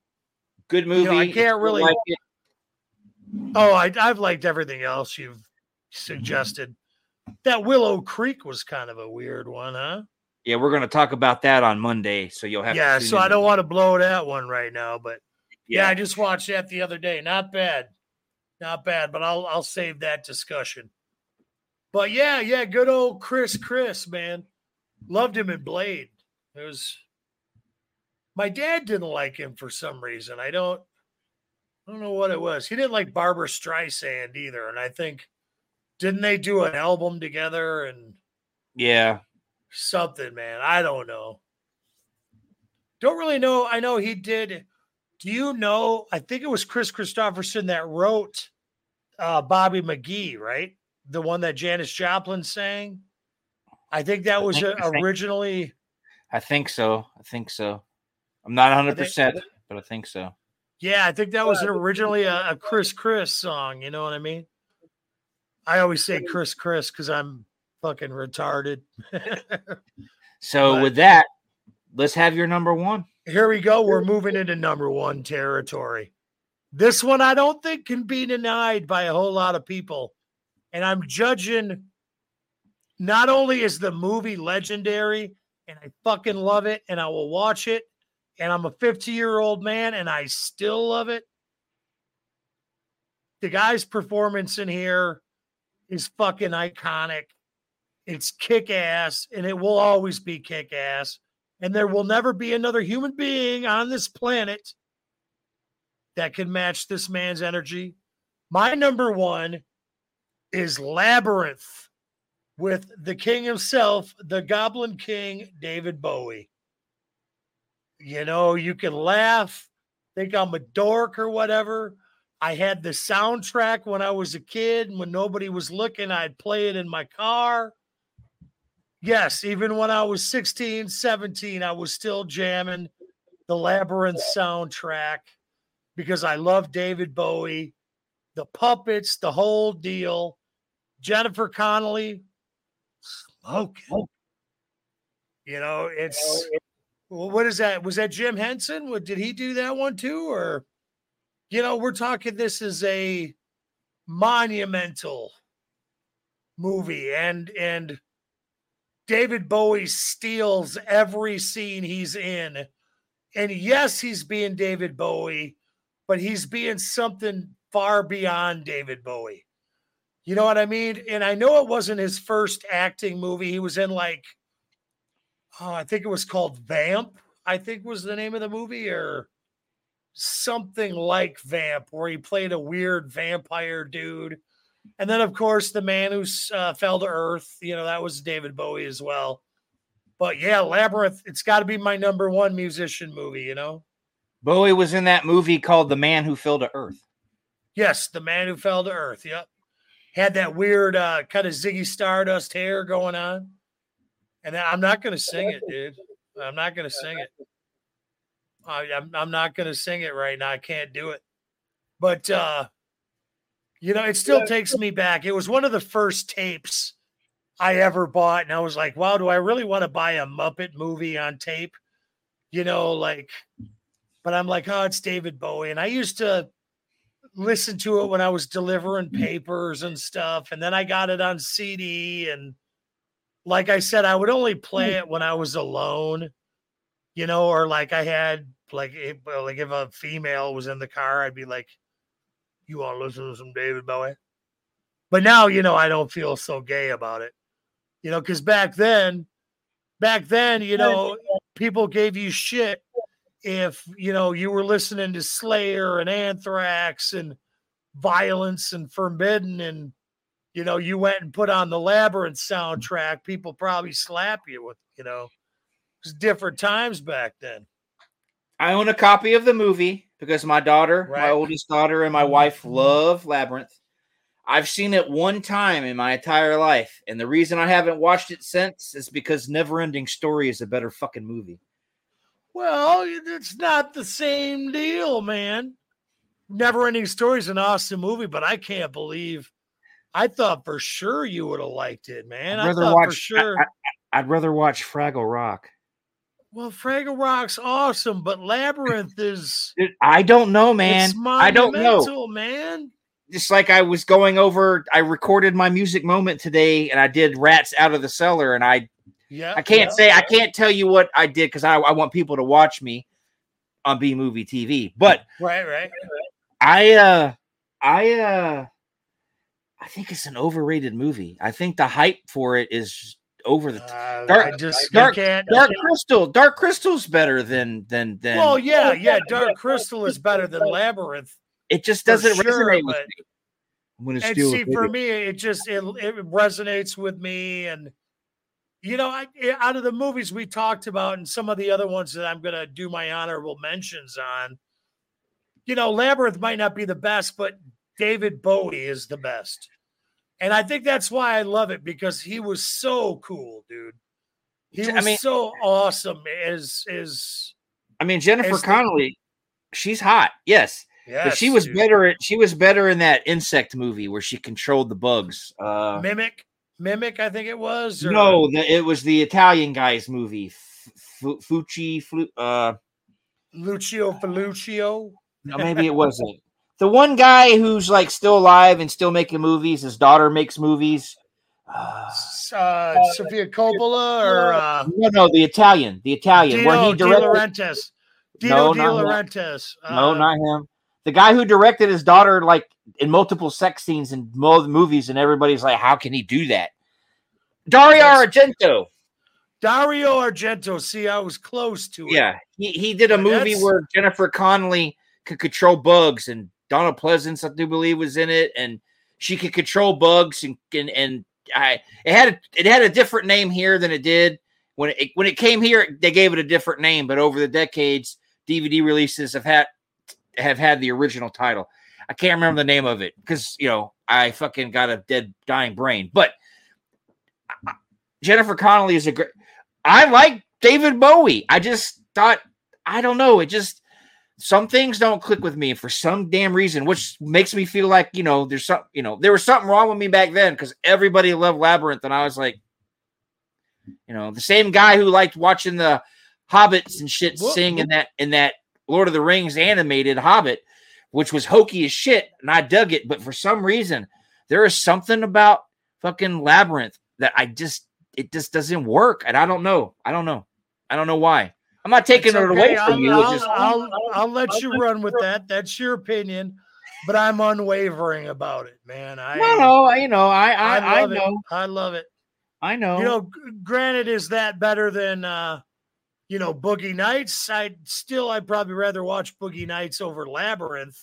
good movie. know, I can't really- like oh, I, I've liked everything else you've mm-hmm. suggested. That Willow Creek was kind of a weird one, huh? yeah, we're going to talk about that on Monday, so you'll have. Yeah, so I don't want to blow that one right now, but Yeah, I just watched that the other day. Not bad. Not bad, but I'll I'll save that discussion. But yeah, yeah, good old Chris Chris, man. Loved him in Blade. It was my dad didn't like him for some reason. I don't I don't know what it was. He didn't like Barbra Streisand either. And I think didn't they do an album together and yeah. something, man. I don't know. Don't really know. I know he did. Do you know? I think it was Kris Kristofferson that wrote uh, Bobby McGee, right? The one that Janis Joplin sang. I think that was think- I think- originally. I think so. I think so. I'm not 100, think- but I think so. Yeah, I think that was originally a, a Chris Chris song. You know what I mean? I always say Chris Chris because I'm fucking retarded. So But- with that, let's have your number one. here we go. We're moving into number one territory. This one I don't think can be denied by a whole lot of people. And I'm judging not only is the movie legendary and I fucking love it and I will watch it, and I'm a 50 year old man and I still love it. The guy's performance in here is fucking iconic. It's kick ass and it will always be kick ass and there will never be another human being on this planet that can match this man's energy. My number one is Labyrinth with the king himself, the Goblin King, David Bowie. You know, you can laugh, think I'm a dork or whatever. I had the soundtrack when I was a kid, and when nobody was looking, I'd play it in my car. Yes, even when I was 16, 17, I was still jamming the Labyrinth soundtrack because I love David Bowie, the puppets, the whole deal. Jennifer Connelly, smoking. You know, it's well, what is that? Was that Jim Henson? What did he do that one too? Or you know, we're talking this is a monumental movie and and David Bowie steals every scene he's in. And yes, he's being David Bowie, but he's being something far beyond David Bowie. You know what I mean? And I know it wasn't his first acting movie. He was in like, oh, I think it was called Vamp, I think was the name of the movie, or something like Vamp, where he played a weird vampire dude. And then, of course, the man who uh, fell to earth, you know, that was David Bowie as well. But yeah, Labyrinth, it's got to be my number one musician movie, you know? Bowie was in that movie called The Man Who Fell to Earth. Yes, the man who fell to earth. Yep. Had that weird uh, kind of Ziggy Stardust hair going on. And I'm not going to sing it, dude. I'm not going to sing it. I, I'm, I'm not going to sing it right now. I can't do it. But, uh, you know, it still takes me back. It was one of the first tapes I ever bought. And I was like, wow, do I really want to buy a Muppet movie on tape? You know, like, but I'm like, oh, it's David Bowie. And I used to listen to it when I was delivering papers and stuff. And then I got it on CD. And like I said, I would only play it when I was alone, you know, or like I had, like, if, like if a female was in the car, I'd be like, you want to listen to some David Bowie? But now, you know, I don't feel so gay about it, you know, because back then, back then, you know, people gave you shit if, you know, you were listening to Slayer and Anthrax and violence and forbidden and, you know, you went and put on the Labyrinth soundtrack, people probably slap you with, you know, it's different times back then. I own a copy of the movie because my daughter, my oldest daughter, and my mm-hmm. wife love Labyrinth. I've seen it one time in my entire life, and the reason I haven't watched it since is because Neverending Story is a better fucking movie. Well, it's not the same deal, man. Never Ending Story is an awesome movie, but I can't believe. I thought for sure you would have liked it, man. I'd I rather thought watch. for sure. I, would rather watch Fraggle Rock. well, Fraggle Rock's awesome, but Labyrinth is. I don't know, man. I don't know. man. Just like I was going over, I recorded my music moment today, and I did Rats Out of the Cellar, and I Yeah, I can't yeah, say I can't tell you what I did because I, I want people to watch me on B Movie TV. But Right, right. I uh I uh I think it's an overrated movie. I think the hype for it is over the Uh, Dark- I just Dark- can't. Dark Crystal. Dark Crystal's better than than than Well, yeah, yeah. Dark Crystal is better than Labyrinth. it just doesn't sure, resonate with me. I'm gonna and see for me it just it, it resonates with me and you know I, out of the movies we talked about and some of the other ones that i'm going to do my honorable mentions on you know labyrinth might not be the best but david bowie is the best and i think that's why i love it because he was so cool dude he I was mean- so awesome Is is I mean Jennifer it's the- Connelly, she's hot, yes. yeah but she was better at she was better in that insect movie where she controlled the bugs. Uh mimic mimic i think it was or- No, the, it was the Italian guy's movie. F- Fu- Fucci, Flu, uh, lucio felucio no, maybe it wasn't. The one guy who's like still alive and still making movies. His daughter makes movies. Uh, uh, Sofia Coppola or uh, no, no, the Italian, the Italian, where he Dino De directed. Laurentiis. Dino No, De not him. Laurentiis. No, Uh, not him. The guy who directed his daughter like in multiple sex scenes in movies, and everybody's like, "How can he do that?" Dario Argento. Dario Argento. See, I was close to it. Yeah, he, he did a movie where Jennifer Connelly could control bugs, and Donna Pleasence, I do believe, was in it, and she could control bugs, and and, and I it had a, it had a different name here than it did when it when it came here. They gave it a different name, but over the decades, DVD releases have had have had the original title. I can't remember the name of it because you know I fucking got a dead dying brain, but. Jennifer Connelly is a great. I like David Bowie. I just thought I don't know. It just some things don't click with me for some damn reason, which makes me feel like you know there's some you know there was something wrong with me back then because everybody loved Labyrinth and I was like, you know, the same guy who liked watching the Hobbits and shit Whoop, sing in that in that Lord of the Rings animated Hobbit, which was hokey as shit, and I dug it. But for some reason, there is something about fucking Labyrinth that I just it just doesn't work, and I don't know. I don't know. I don't know why. I'm not taking It's it okay. away I'll, from you. I'll, just I'll, I'll let you run with that. That's your opinion, but I'm unwavering about it, man. I no, no. You know, I I, I, love it. know. I love it. I know. You know, granted, is that better than uh, you know, Boogie Nights? I'd still I'd probably rather watch Boogie Nights over Labyrinth.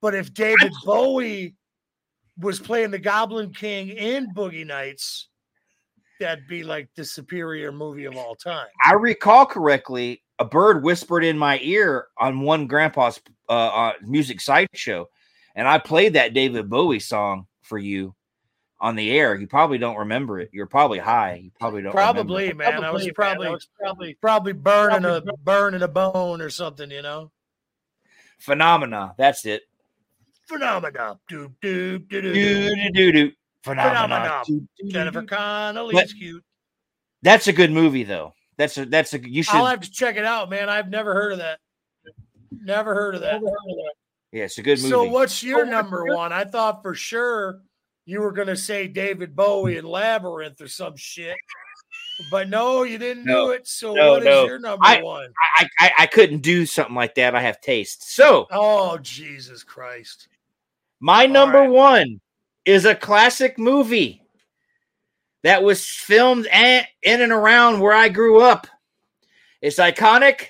But if David Bowie was playing the Goblin King in Boogie Nights, that'd be like the superior movie of all time. I recall correctly, a bird whispered in my ear on one grandpa's uh, uh, music sideshow, and I played that David Bowie song for you on the air. You probably don't remember it. You're probably high. You probably don't. remember. Probably, man. I was probably probably probably burning a burning a bone or something, you know. Phenomena. That's it. Phenomena. Do do do do. Do do. do do do. Phenomena. Phenomena. Do, do, do, Jennifer do. Connelly's cute. That's a good movie, though. That's a that's a you should. I'll have to check it out, man. I've never heard of that. Never heard of that. yeah, it's a good movie. So what's your number one? I thought for sure you were gonna say David Bowie and Labyrinth or some shit. But no, you didn't No. do it. So No, what is no. your number I- one? I, I I couldn't do something like that. I have taste. So Oh Jesus Christ. My number right. one is a classic movie that was filmed a- in and around where I grew up. It's iconic.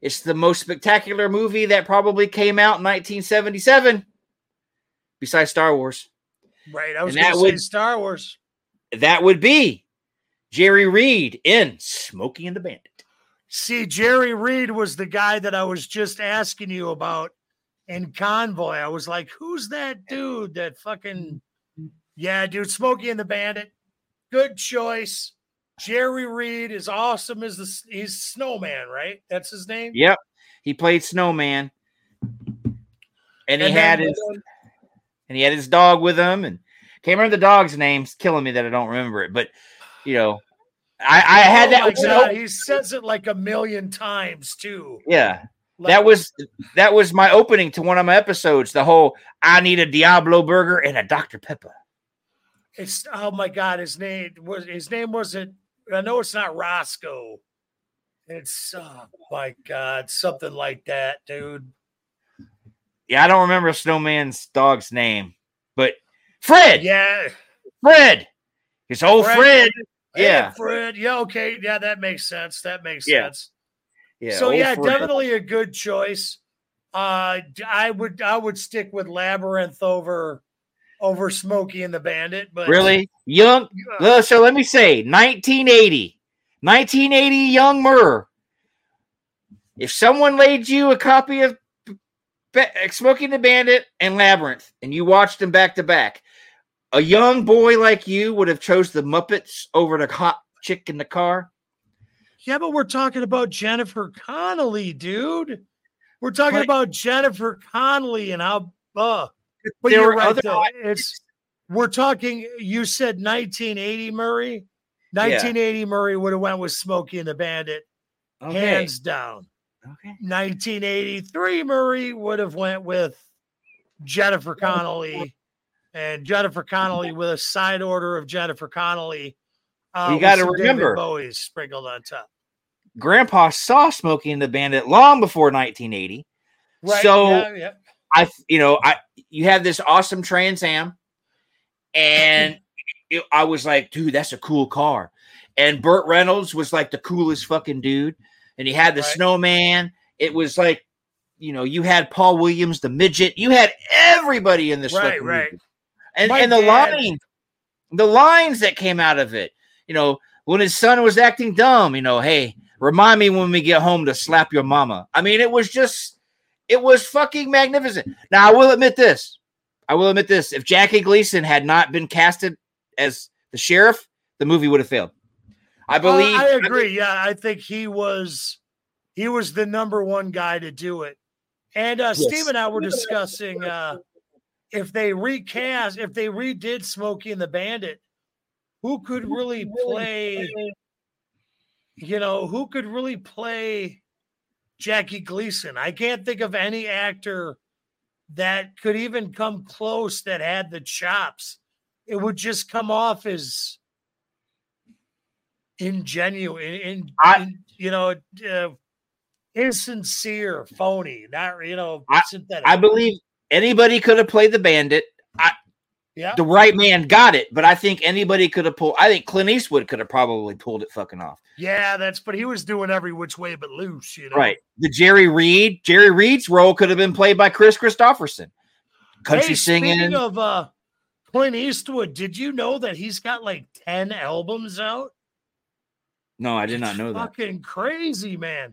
It's the most spectacular movie that probably came out in 1977, besides Star Wars. Right. I was that gonna say would- Star Wars. That would be Jerry Reed in Smokey and the Bandit. See, Jerry Reed was the guy that I was just asking you about in Convoy. I was like, who's that dude? That fucking mm-hmm. yeah, dude, Smokey and the Bandit. Good choice. Jerry Reed is awesome as the he's Snowman, right? That's his name. Yep. He played Snowman. And he had his and he had his dog with him and can't remember the dog's name. It's killing me that I don't remember it. But you know, I, I had Oh that God, he says it like a million times too. yeah. Like, that was that was my opening to one of my episodes. The whole I need a Diablo burger and a Dr. Pepper. it's oh my god, his name was his name wasn't I know it's not Roscoe. It's oh my god, something like that, dude. Yeah, I don't remember Snowman's dog's name, but Fred, Yeah. Fred, his old Fred. Fred. Yeah. Fred. Yeah, okay. Yeah, that makes sense. That makes Yeah. sense. Yeah, so yeah, definitely a good choice. Uh I would I would stick with Labyrinth over over Smokey and the Bandit, but Really young. Uh, so let me say 1980, 1980 Young Murr. If someone laid you a copy of Smokey and the Bandit and Labyrinth and you watched them back to back, a young boy like you would have chose the Muppets over the hot chick in the car. Yeah, but we're talking about Jennifer Connelly, dude. We're talking But- about Jennifer Connelly and how. Uh, but you're were right, other though. It's we're talking. You said 1980 Murray. Yeah. 1980 Murray would have went with Smokey and the Bandit, Okay. hands down. Okay. 1983 Murray would have went with Jennifer Connelly, and Jennifer Connelly with a side order of Jennifer Connelly. Uh, You gotta remember- Bowie's sprinkled on top. Grandpa saw Smokey and the Bandit long before 1980. Right? So- yeah, yeah. I, you know, I you have this awesome Trans Am, and it- I was like, dude, that's a cool car. And Burt Reynolds was like the coolest fucking dude, and he had the Right. snowman. It was like, you know, you had Paul Williams, the midget. You had everybody in this Right, right. movie. And My and the lines, the lines that came out of it, you know, when his son was acting dumb, you know, hey, remind me when we get home to slap your mama. I mean, it was just, it was fucking magnificent. Now, I will admit this. I will admit this. If Jackie Gleason had not been casted as the sheriff, the movie would have failed. I Uh, believe. I agree. Yeah, I think he was he was the number one guy to do it. And uh, Steve and I were discussing uh, if they recast, if they redid Smokey and the Bandit, who could really play? You know, who could really play Jackie Gleason? I can't think of any actor that could even come close that had the chops. It would just come off as ingenuine, in, I- in- you know, uh, insincere, phony, not you know, I- synthetic. I believe anybody could have played the bandit. Yeah, The right man got it, but I think anybody could have pulled. I think Clint Eastwood could have probably pulled it fucking off. yeah, that's. But he was doing every which way but loose, you know. Right. The Jerry Reed, Jerry Reed's role could have been played by Kris Kristofferson. Country hey, singing. Speaking of uh, Clint Eastwood, did you know that he's got like ten albums out? no, I did not It's know that. Fucking crazy, man.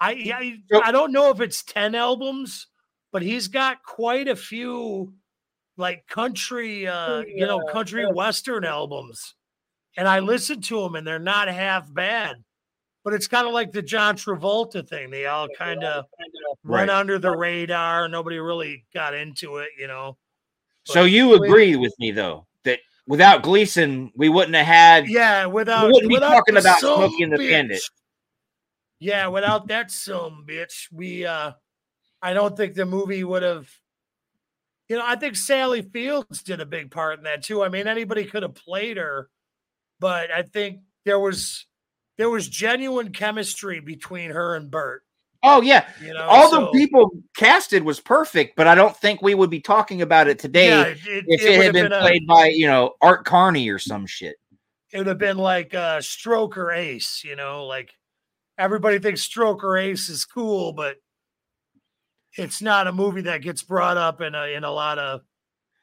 I I, I don't know if it's 10 albums, but he's got quite a few like country uh you know country western albums. And I listen to them and they're not half bad. But it's kind of like the John Travolta thing. They all kind of went under the radar. Nobody really got into it, you know. So you agree with me though that without Gleason, we wouldn't have had. Yeah, without we wouldn't be talking about some Smokey and the Bandit. Yeah, without that some bitch, we uh I don't think the movie would have you know, I think Sally Fields did a big part in that too. I mean, anybody could have played her, but I think there was there was genuine chemistry between her and Burt. Oh yeah, You know, all so- the people casted was perfect, but I don't think we would be talking about it today Yeah, it, if it it, had been, a- played by you know Art Carney or some shit. it would have been like uh Stroker Ace you know like everybody thinks Stroker Ace is cool but it's not a movie that gets brought up in a in a lot of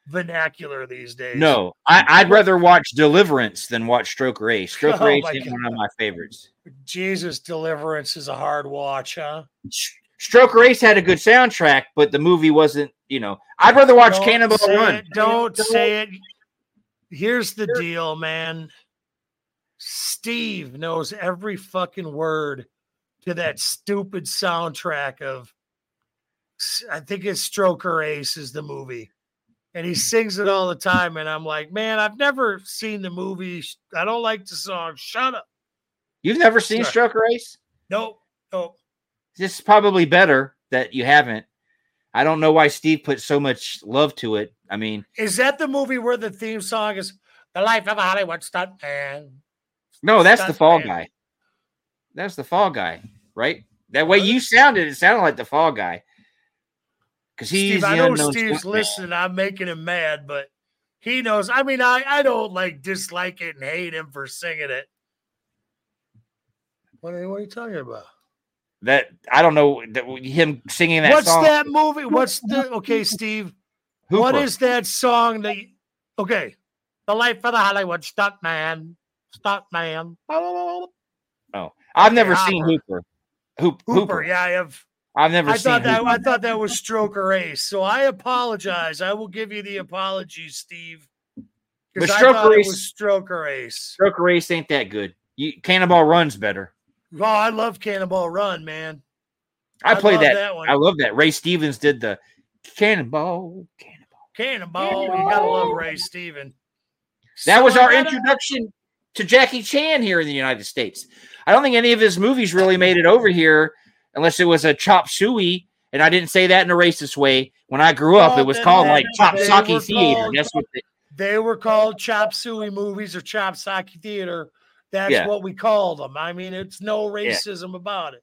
vernacular these days No, I, I'd rather watch Deliverance than watch Stroker Ace. Stroker Oh Ace is one of my favorites. jesus deliverance is a hard watch huh Sh- Stroker Ace had a good soundtrack, but the movie wasn't. You know, I'd rather watch Don't Cannonball Run. it, don't say it. Here's the deal, man. Steve knows every fucking word to that stupid soundtrack of I think it's Stroker Ace is the movie. And he hmm. sings it all the time. And I'm like, man, I've never seen the movie. I don't like the song. Shut up. You've never seen Sorry. Stroker Ace? Nope. Nope. This is probably better that you haven't. I don't know why Steve put so much love to it. I mean, Is that the movie where the theme song is The Life of a Hollywood Stuntman? no, that's the Fall. Guy. That's the Fall Guy, right? That way you sounded, it sounded like the Fall Guy. Because he's Steve, I know Steve's stuntman. listening. I'm making him mad, but he knows. I mean, I, I don't like dislike it and hate him for singing it. What are, what are you talking about? That I don't know that, him singing that What's song. that movie? What's the okay, Steve? What Hooper. is that song that? you- okay, the life of the Hollywood stuntman, stuntman. Oh, I've never Okay, seen Hopper. Hooper. Hoop, Hooper. Hooper. Yeah, I have. I've never I seen. thought that Hooper. I thought that was Stroker Ace. So I apologize. I will give you the apology, Steve. Because But I thought Stroker it Ace- was Stroker Ace. Stroker Ace ain't that good. You, Cannonball Run's better. Oh, I love Cannonball Run, man. I, I played love that. that one. I love that. Ray Stevens did the Cannonball. Cannonball. Cannonball. You gotta love Ray Stevens. That So was our gotta- introduction to Jackie Chan here in the United States. I don't think any of his movies really made it over here unless it was a chop suey. And I didn't say that in a racist way. When I grew up, Well, it was then called like Chop were Theater. called- That's what they, They were called Chop Suey movies or Chop Socky Theater. That's Yeah. what we called them. I mean, it's no racism about it.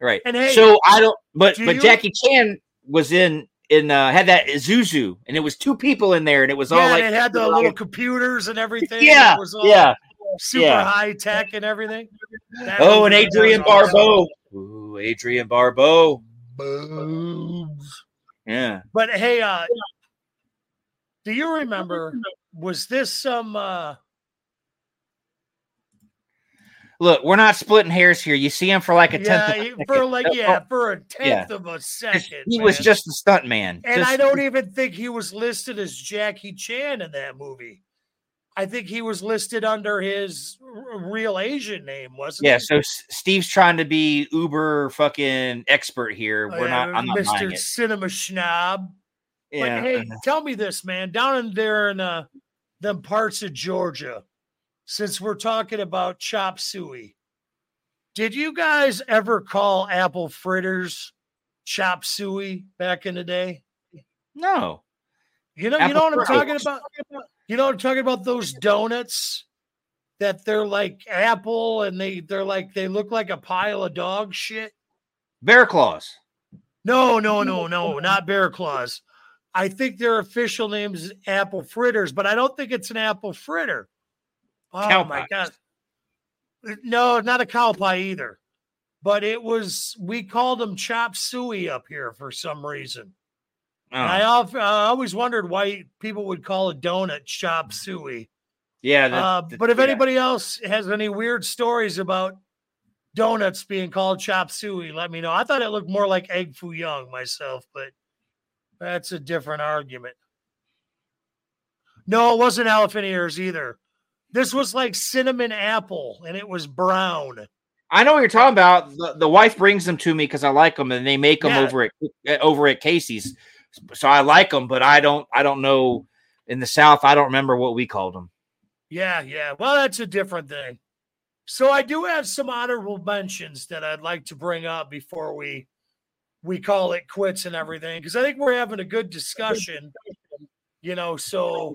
right. And hey, so I don't but do but you- Jackie Chan was in in uh had that Zuzu and it was two people in there and it was all like it had the little computers and everything. yeah it was all yeah super yeah. high tech and everything. That oh and was Adrienne awesome. Barbeau Ooh, Adrienne Barbeau Boobs. yeah But hey, uh, do you remember? Was this some? uh look we're not splitting hairs here you see him for like a tenth Yeah, of a second. for like yeah, for a yeah. tenth of a 'cause second. he was just a stunt man and Just- I don't even think he was listed as Jackie Chan in that movie. I think he was listed under his real Asian name, wasn't yeah he? so S- Steve's trying to be uber fucking expert here we're yeah, not I'm not Mr. Cinema Schnob. yeah But hey, tell me this, man. Down in there in uh, them parts of Georgia, since we're talking about chop suey, did you guys ever call apple fritters chop suey back in the day? no You know, you know what I'm talking about. You know what I'm talking about? Those donuts that they're like apple and they they're like they look like a pile of dog shit. bear claws No, no, no, no, not bear claws. I think their official name is apple fritters, but I don't think it's an apple fritter. Oh Cow my pies. god. No, not a cow pie either. But it was we called them chop suey up here for some reason. And I, Oh, al- I always wondered why people would call a donut chop suey. yeah the- Uh, the- but if yeah. anybody else has any weird stories about donuts being called chop suey, let me know. I thought it looked more like egg foo young myself, but that's a different argument. No, it wasn't elephant ears either. This was like cinnamon apple and it was brown. I know what you're talking about. The, the wife brings them to me because I like them, and they make them Yeah. over at uh, over at Casey's. So I like them, but I don't. I don't know. In the South, I don't remember what we called them. Yeah, yeah. Well, that's a different thing. So I do have some honorable mentions that I'd like to bring up before we we call it quits and everything because I think we're having a good discussion. You know, so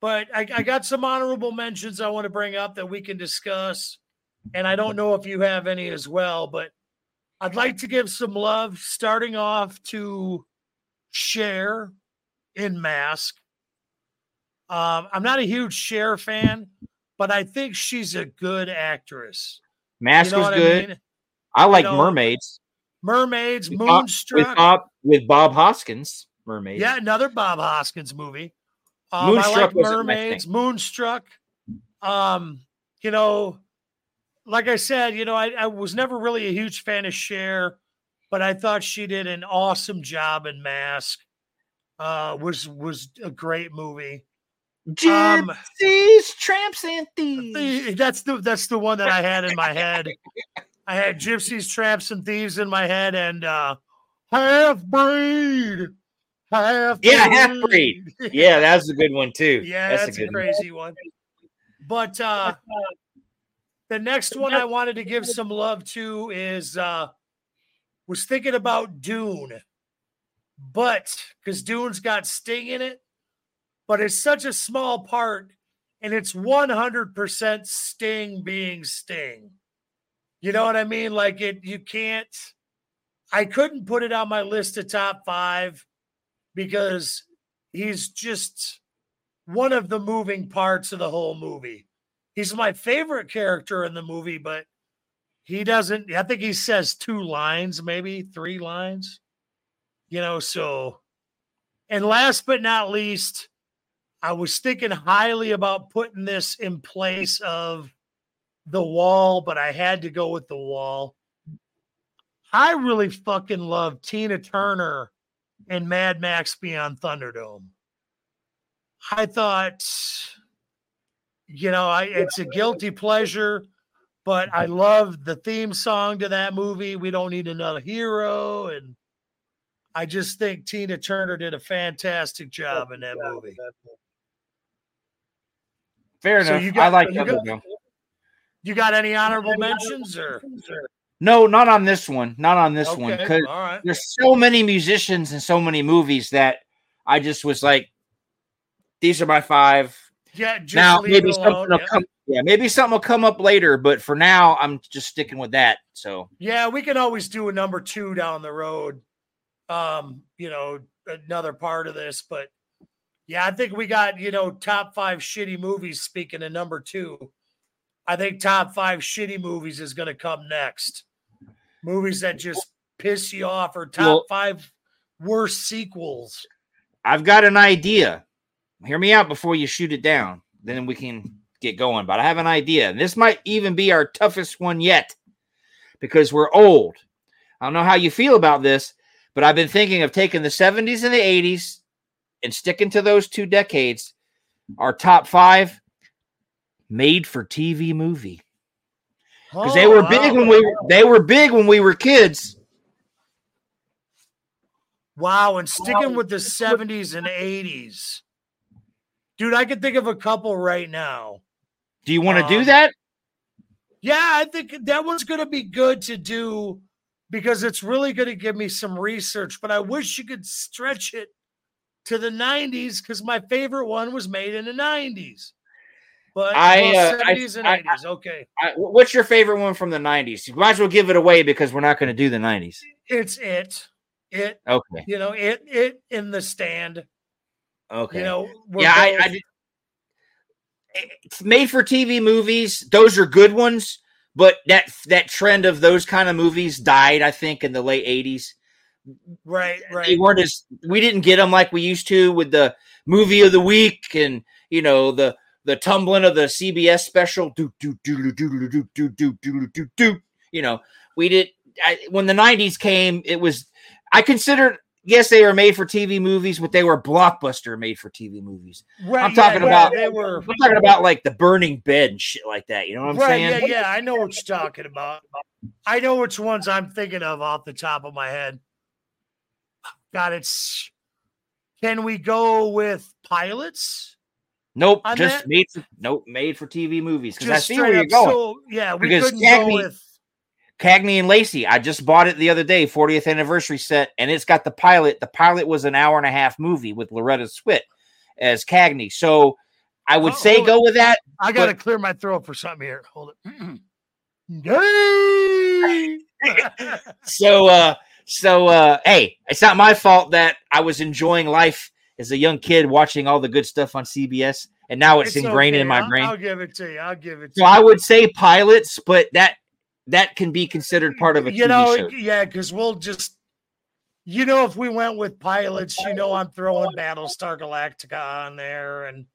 but I, I got some honorable mentions I want to bring up that we can discuss. And I don't know if you have any as well, but I'd like to give some love starting off to Cher in Mask. Um, I'm not a huge Cher fan, but I think she's a good actress. Mask you know was good. I mean? I like know, Mermaids Mermaids, With Bob- with Moonstruck. Bob with Bob Hoskins. Mermaids. Yeah, another Bob Hoskins movie. Um, I Moonstruck like my thing. Mermaids, Moonstruck. Um, you know, like I said, you know, I, I was never really a huge fan of Cher. But I thought she did an awesome job in Mask. Uh, was was a great movie. Um, Gypsies, tramps, and thieves. That's the that's the one that I had in my head. I had gypsies, tramps, and thieves in my head, and uh half breed, half Yeah, half-breed. Yeah, that's a good one too. yeah, that's, a, good one. crazy one. But uh the next one I wanted to give some love to is uh was thinking about Dune, but because Dune's got Sting in it, but it's such a small part, and it's 100% Sting being Sting. You know what I mean? Like it, you can't. I couldn't put it on my list of top five because he's just one of the moving parts of the whole movie. He's my favorite character in the movie, but he doesn't. I think he says two lines, maybe three lines. You know, so. And last but not least, I was thinking highly about putting this in place of the wall, but I had to go with the wall. I really fucking love Tina Turner and Mad Max Beyond Thunderdome. I thought, you know, I it's a guilty pleasure, but I love the theme song to that movie. We don't need another hero, and I just think Tina Turner did a fantastic job in that movie. Fair So enough. you I got- like you that got- one. You got any honorable mentions or No, not on this one. Not on this one. Because All right. there's so many musicians and so many movies that I just was like, these are my five. Yeah, just now leave maybe it something alone. will Yeah. come. Yeah, maybe something will come up later, but for now, I'm just sticking with that. So Yeah, we can always do a number two down the road. Um, you know, another part of this, but yeah, I think we got, you know, top five shitty movies. Speaking of number two, I think top five shitty movies is going to come next. Movies that just piss you off, or top Well- five worst sequels. I've got an idea. Hear me out before you shoot it down. Then we can get going. But I have an idea. And this might even be our toughest one yet because we're old. I don't know how you feel about this, but I've been thinking of taking the 70s and the 80s and sticking to those two decades. Our top five made for TV movie. Because they Oh, were big wow. when we were, they were big when we were kids. Wow, and sticking with the 70s and 80s. Dude, I can think of a couple right now. Do you want to do Um, that? Yeah, I think that one's going to be good to do because it's really going to give me some research, but I wish you could stretch it to the 90s because my favorite one was made in the 90s. But I, well, uh, I- 70s and I- 80s. okay. I, what's your favorite one from the 90s? You might as well give it away because we're not going to do the 90s. It's it. It, Okay. you know, it, it in the stand. Okay. You know, yeah, both- I did. It's made for TV movies. Those are good ones, but that that trend of those kind of movies died, I think, in the late 80s. right, right. They weren't as we didn't get them like we used to with the movie of the week and you know the the tumbling of the CBS special. Do do do do do do do do do do do. You know, we did I, when the '90s came. It was I considered yes they were made for TV movies, but they were blockbuster made for TV movies. right I'm talking yeah, about- they were I'm talking about like the Burning Bed and shit like that. You know what I'm right. saying? Yeah, yeah. I know what you're talking about. I know which ones I'm thinking of off the top of my head. God, it's. Can we go with pilots? Nope, just that- made for nope made for TV movies because I see where you're going. So yeah, we Because couldn't Cagney- go with. Cagney and Lacey. I just bought it the other day, 40th anniversary set, and it's got the pilot. The pilot was an hour and a half movie with Loretta Swit as Cagney. So I would Oh, say hold go with that. I got to but- clear my throat for something here. Hold it. So uh so uh hey, it's not my fault that I was enjoying life as a young kid watching all the good stuff on CBS and now it's, ingrained okay. in my I'll- brain. I'll give it to you. I'll give it to so I would say pilots, but that that can be considered part of a you TV know, show. yeah, because we'll just, you know, if we went with pilots, you know, I'm throwing Battlestar Galactica on there, and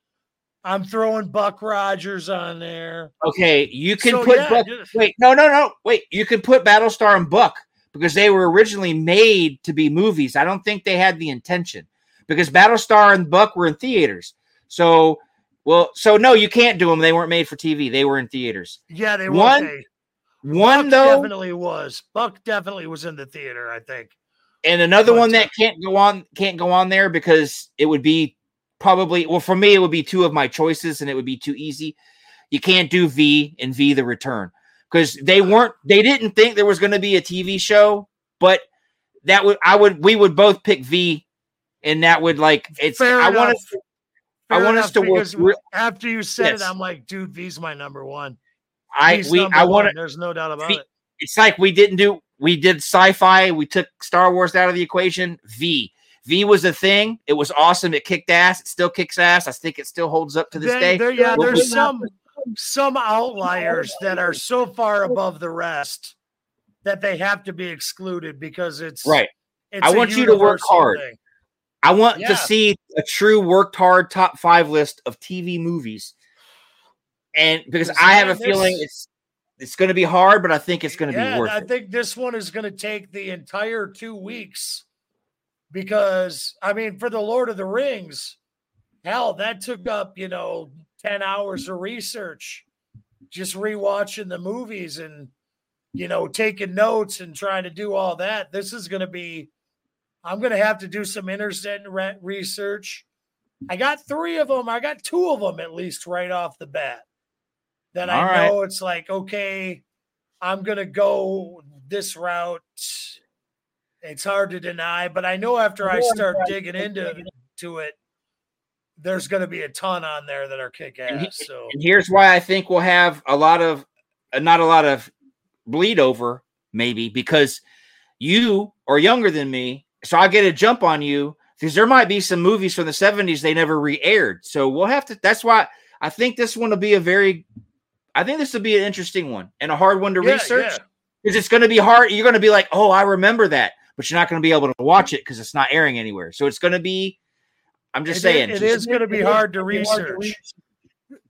I'm throwing Buck Rogers on there. Okay, you can So, put yeah, Buck. just- Wait, no, no, no. Wait, you can put Battlestar and Buck, because they were originally made to be movies. I don't think they had the intention because Battlestar and Buck were in theaters. So, well, so no, you can't do them. They weren't made for TV. They were in theaters. Yeah, they were. okay. One Buck though, definitely was. Buck definitely was in the theater. I think. and another But, one uh, that can't go on can't go on there because it would be probably well for me it would be two of my choices and it would be too easy. You can't do V and V the Return because they weren't they didn't think there was going to be a TV show, but that would I would we would both pick V, and that would like it's Fair I want us I want us to work re- after you said Yes. it, I'm like, dude, V's my number one. I we I want one, There's no doubt about V- it. it's like we didn't do we did sci-fi we took star wars out of the equation v v was a thing it was awesome it kicked ass it still kicks ass i think it still holds up to this There- day there- yeah, there's some some outliers that are so far above the rest that they have to be excluded because it's right It's I want you to work hard. thing. i want Yeah. to see a true worked hard top five list of tv movies and because i have a man, feeling it's it's going to be hard but i think it's going to Yeah, be worth I it think this one is going to take the entire two weeks because I mean, for the Lord of the Rings, hell, that took up you know ten hours of research, just rewatching the movies and you know taking notes and trying to do all that. This is going to be. I'm going to have to do some internet research. I got three of them. I got two of them at least right off the bat. That I All right. know it's like okay, I'm gonna go this route. It's hard to deny, but I know after I start digging into to it, there's gonna be a ton on there that are kick ass. So And here's why I think we'll have a lot of, uh, not a lot of bleed over, maybe because you are younger than me. So I get a jump on you because there might be some movies from the 70s they never re aired. So we'll have to, that's why I think this one will be a very, I think this will be an interesting one and a hard one to Yeah, research yeah. because it's going to be hard. You're going to be like, oh, I remember that, but you're not going to be able to watch it because it's not airing anywhere. So it's going to be, I'm just It saying, it just- is going to be hard to research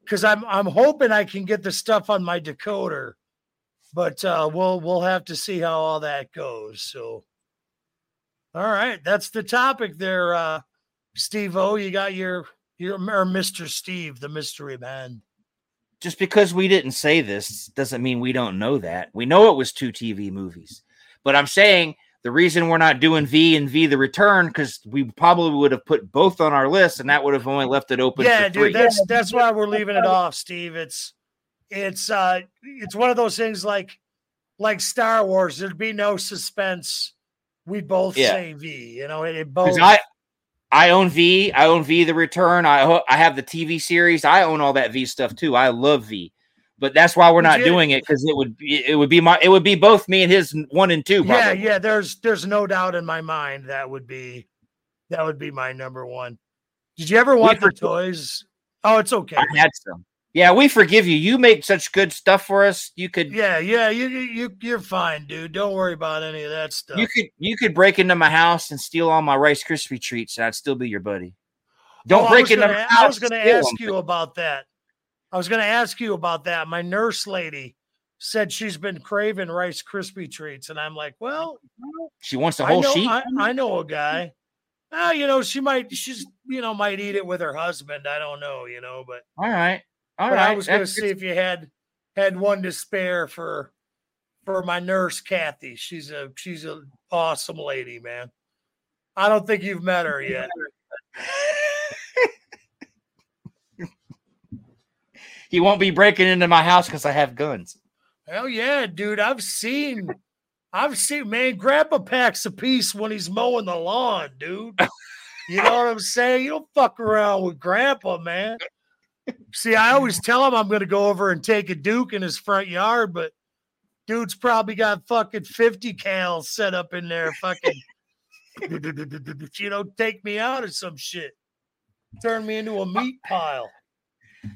because I'm I'm hoping I can get the stuff on my decoder, but uh, we'll we'll have to see how all that goes. So, all right, that's the topic there, uh, Steve O. You got your your or Mister Steve, the mystery man. Just because we didn't say this doesn't mean we don't know that. We know it was two TV movies. But I'm saying the reason we're not doing V and V the Return because we probably would have put both on our list and that would have only left it open yeah, for three. dude, that's that's why we're leaving it off, Steve. It's it's uh it's one of those things like like Star Wars. There'd be no suspense. We'd both Yeah. say V. You know, it, it both. I I own V, I own V the Return. I I have the TV series. I own all that V stuff too. I love V. But that's why we're not doing it because it would be it would be my it would be both me and his one and two. yeah, Probably. yeah. There's there's no doubt in my mind that would be that would be my number one. Did you ever want the toys? Oh, it's okay. I had some. Yeah, we forgive you. You make such good stuff for us. You could Yeah, yeah. You you you- you're fine, dude. Don't worry about any of that stuff. You could you could break into my house and steal all my Rice Krispie treats, and I'd still be your buddy. Don't Oh, I break into gonna my house. I was going to ask them. you about that. I was going to ask you about that. My nurse lady said she's been craving Rice Krispie treats, and I'm like, well, She wants the I whole know, sheet. I, I know a guy. Ah, you know, she might, she's, you know, might eat it with her husband. I don't know, you know, but, all right, all but right. I was going to see if you had had one to spare for for my nurse Kathy. She's a she's a awesome lady, man. I don't think you've met her yet. he won't be breaking into my house because I have guns. Hell yeah, dude. I've seen, I've seen, man, Grandpa packs a piece when he's mowing the lawn, dude. You know what I'm saying? You don't fuck around with Grandpa, man. See, I always tell him I'm going to go over and take a Duke in his front yard, but dude's probably got fucking 50 cals set up in there, fucking, you know, take me out or some shit. Turn me into a meat pile.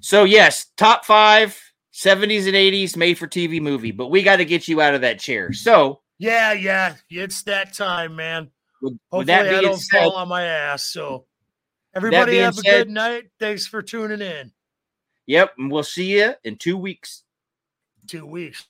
So yes, top five 70s and 80s made for TV movie, but we got to get you out of that chair. So Yeah, yeah. It's that time, man. with, with Hopefully, that I don't said, fall on my ass. So, everybody have a said- good night. Thanks for tuning in. yep, and we'll see you in two weeks. Two weeks.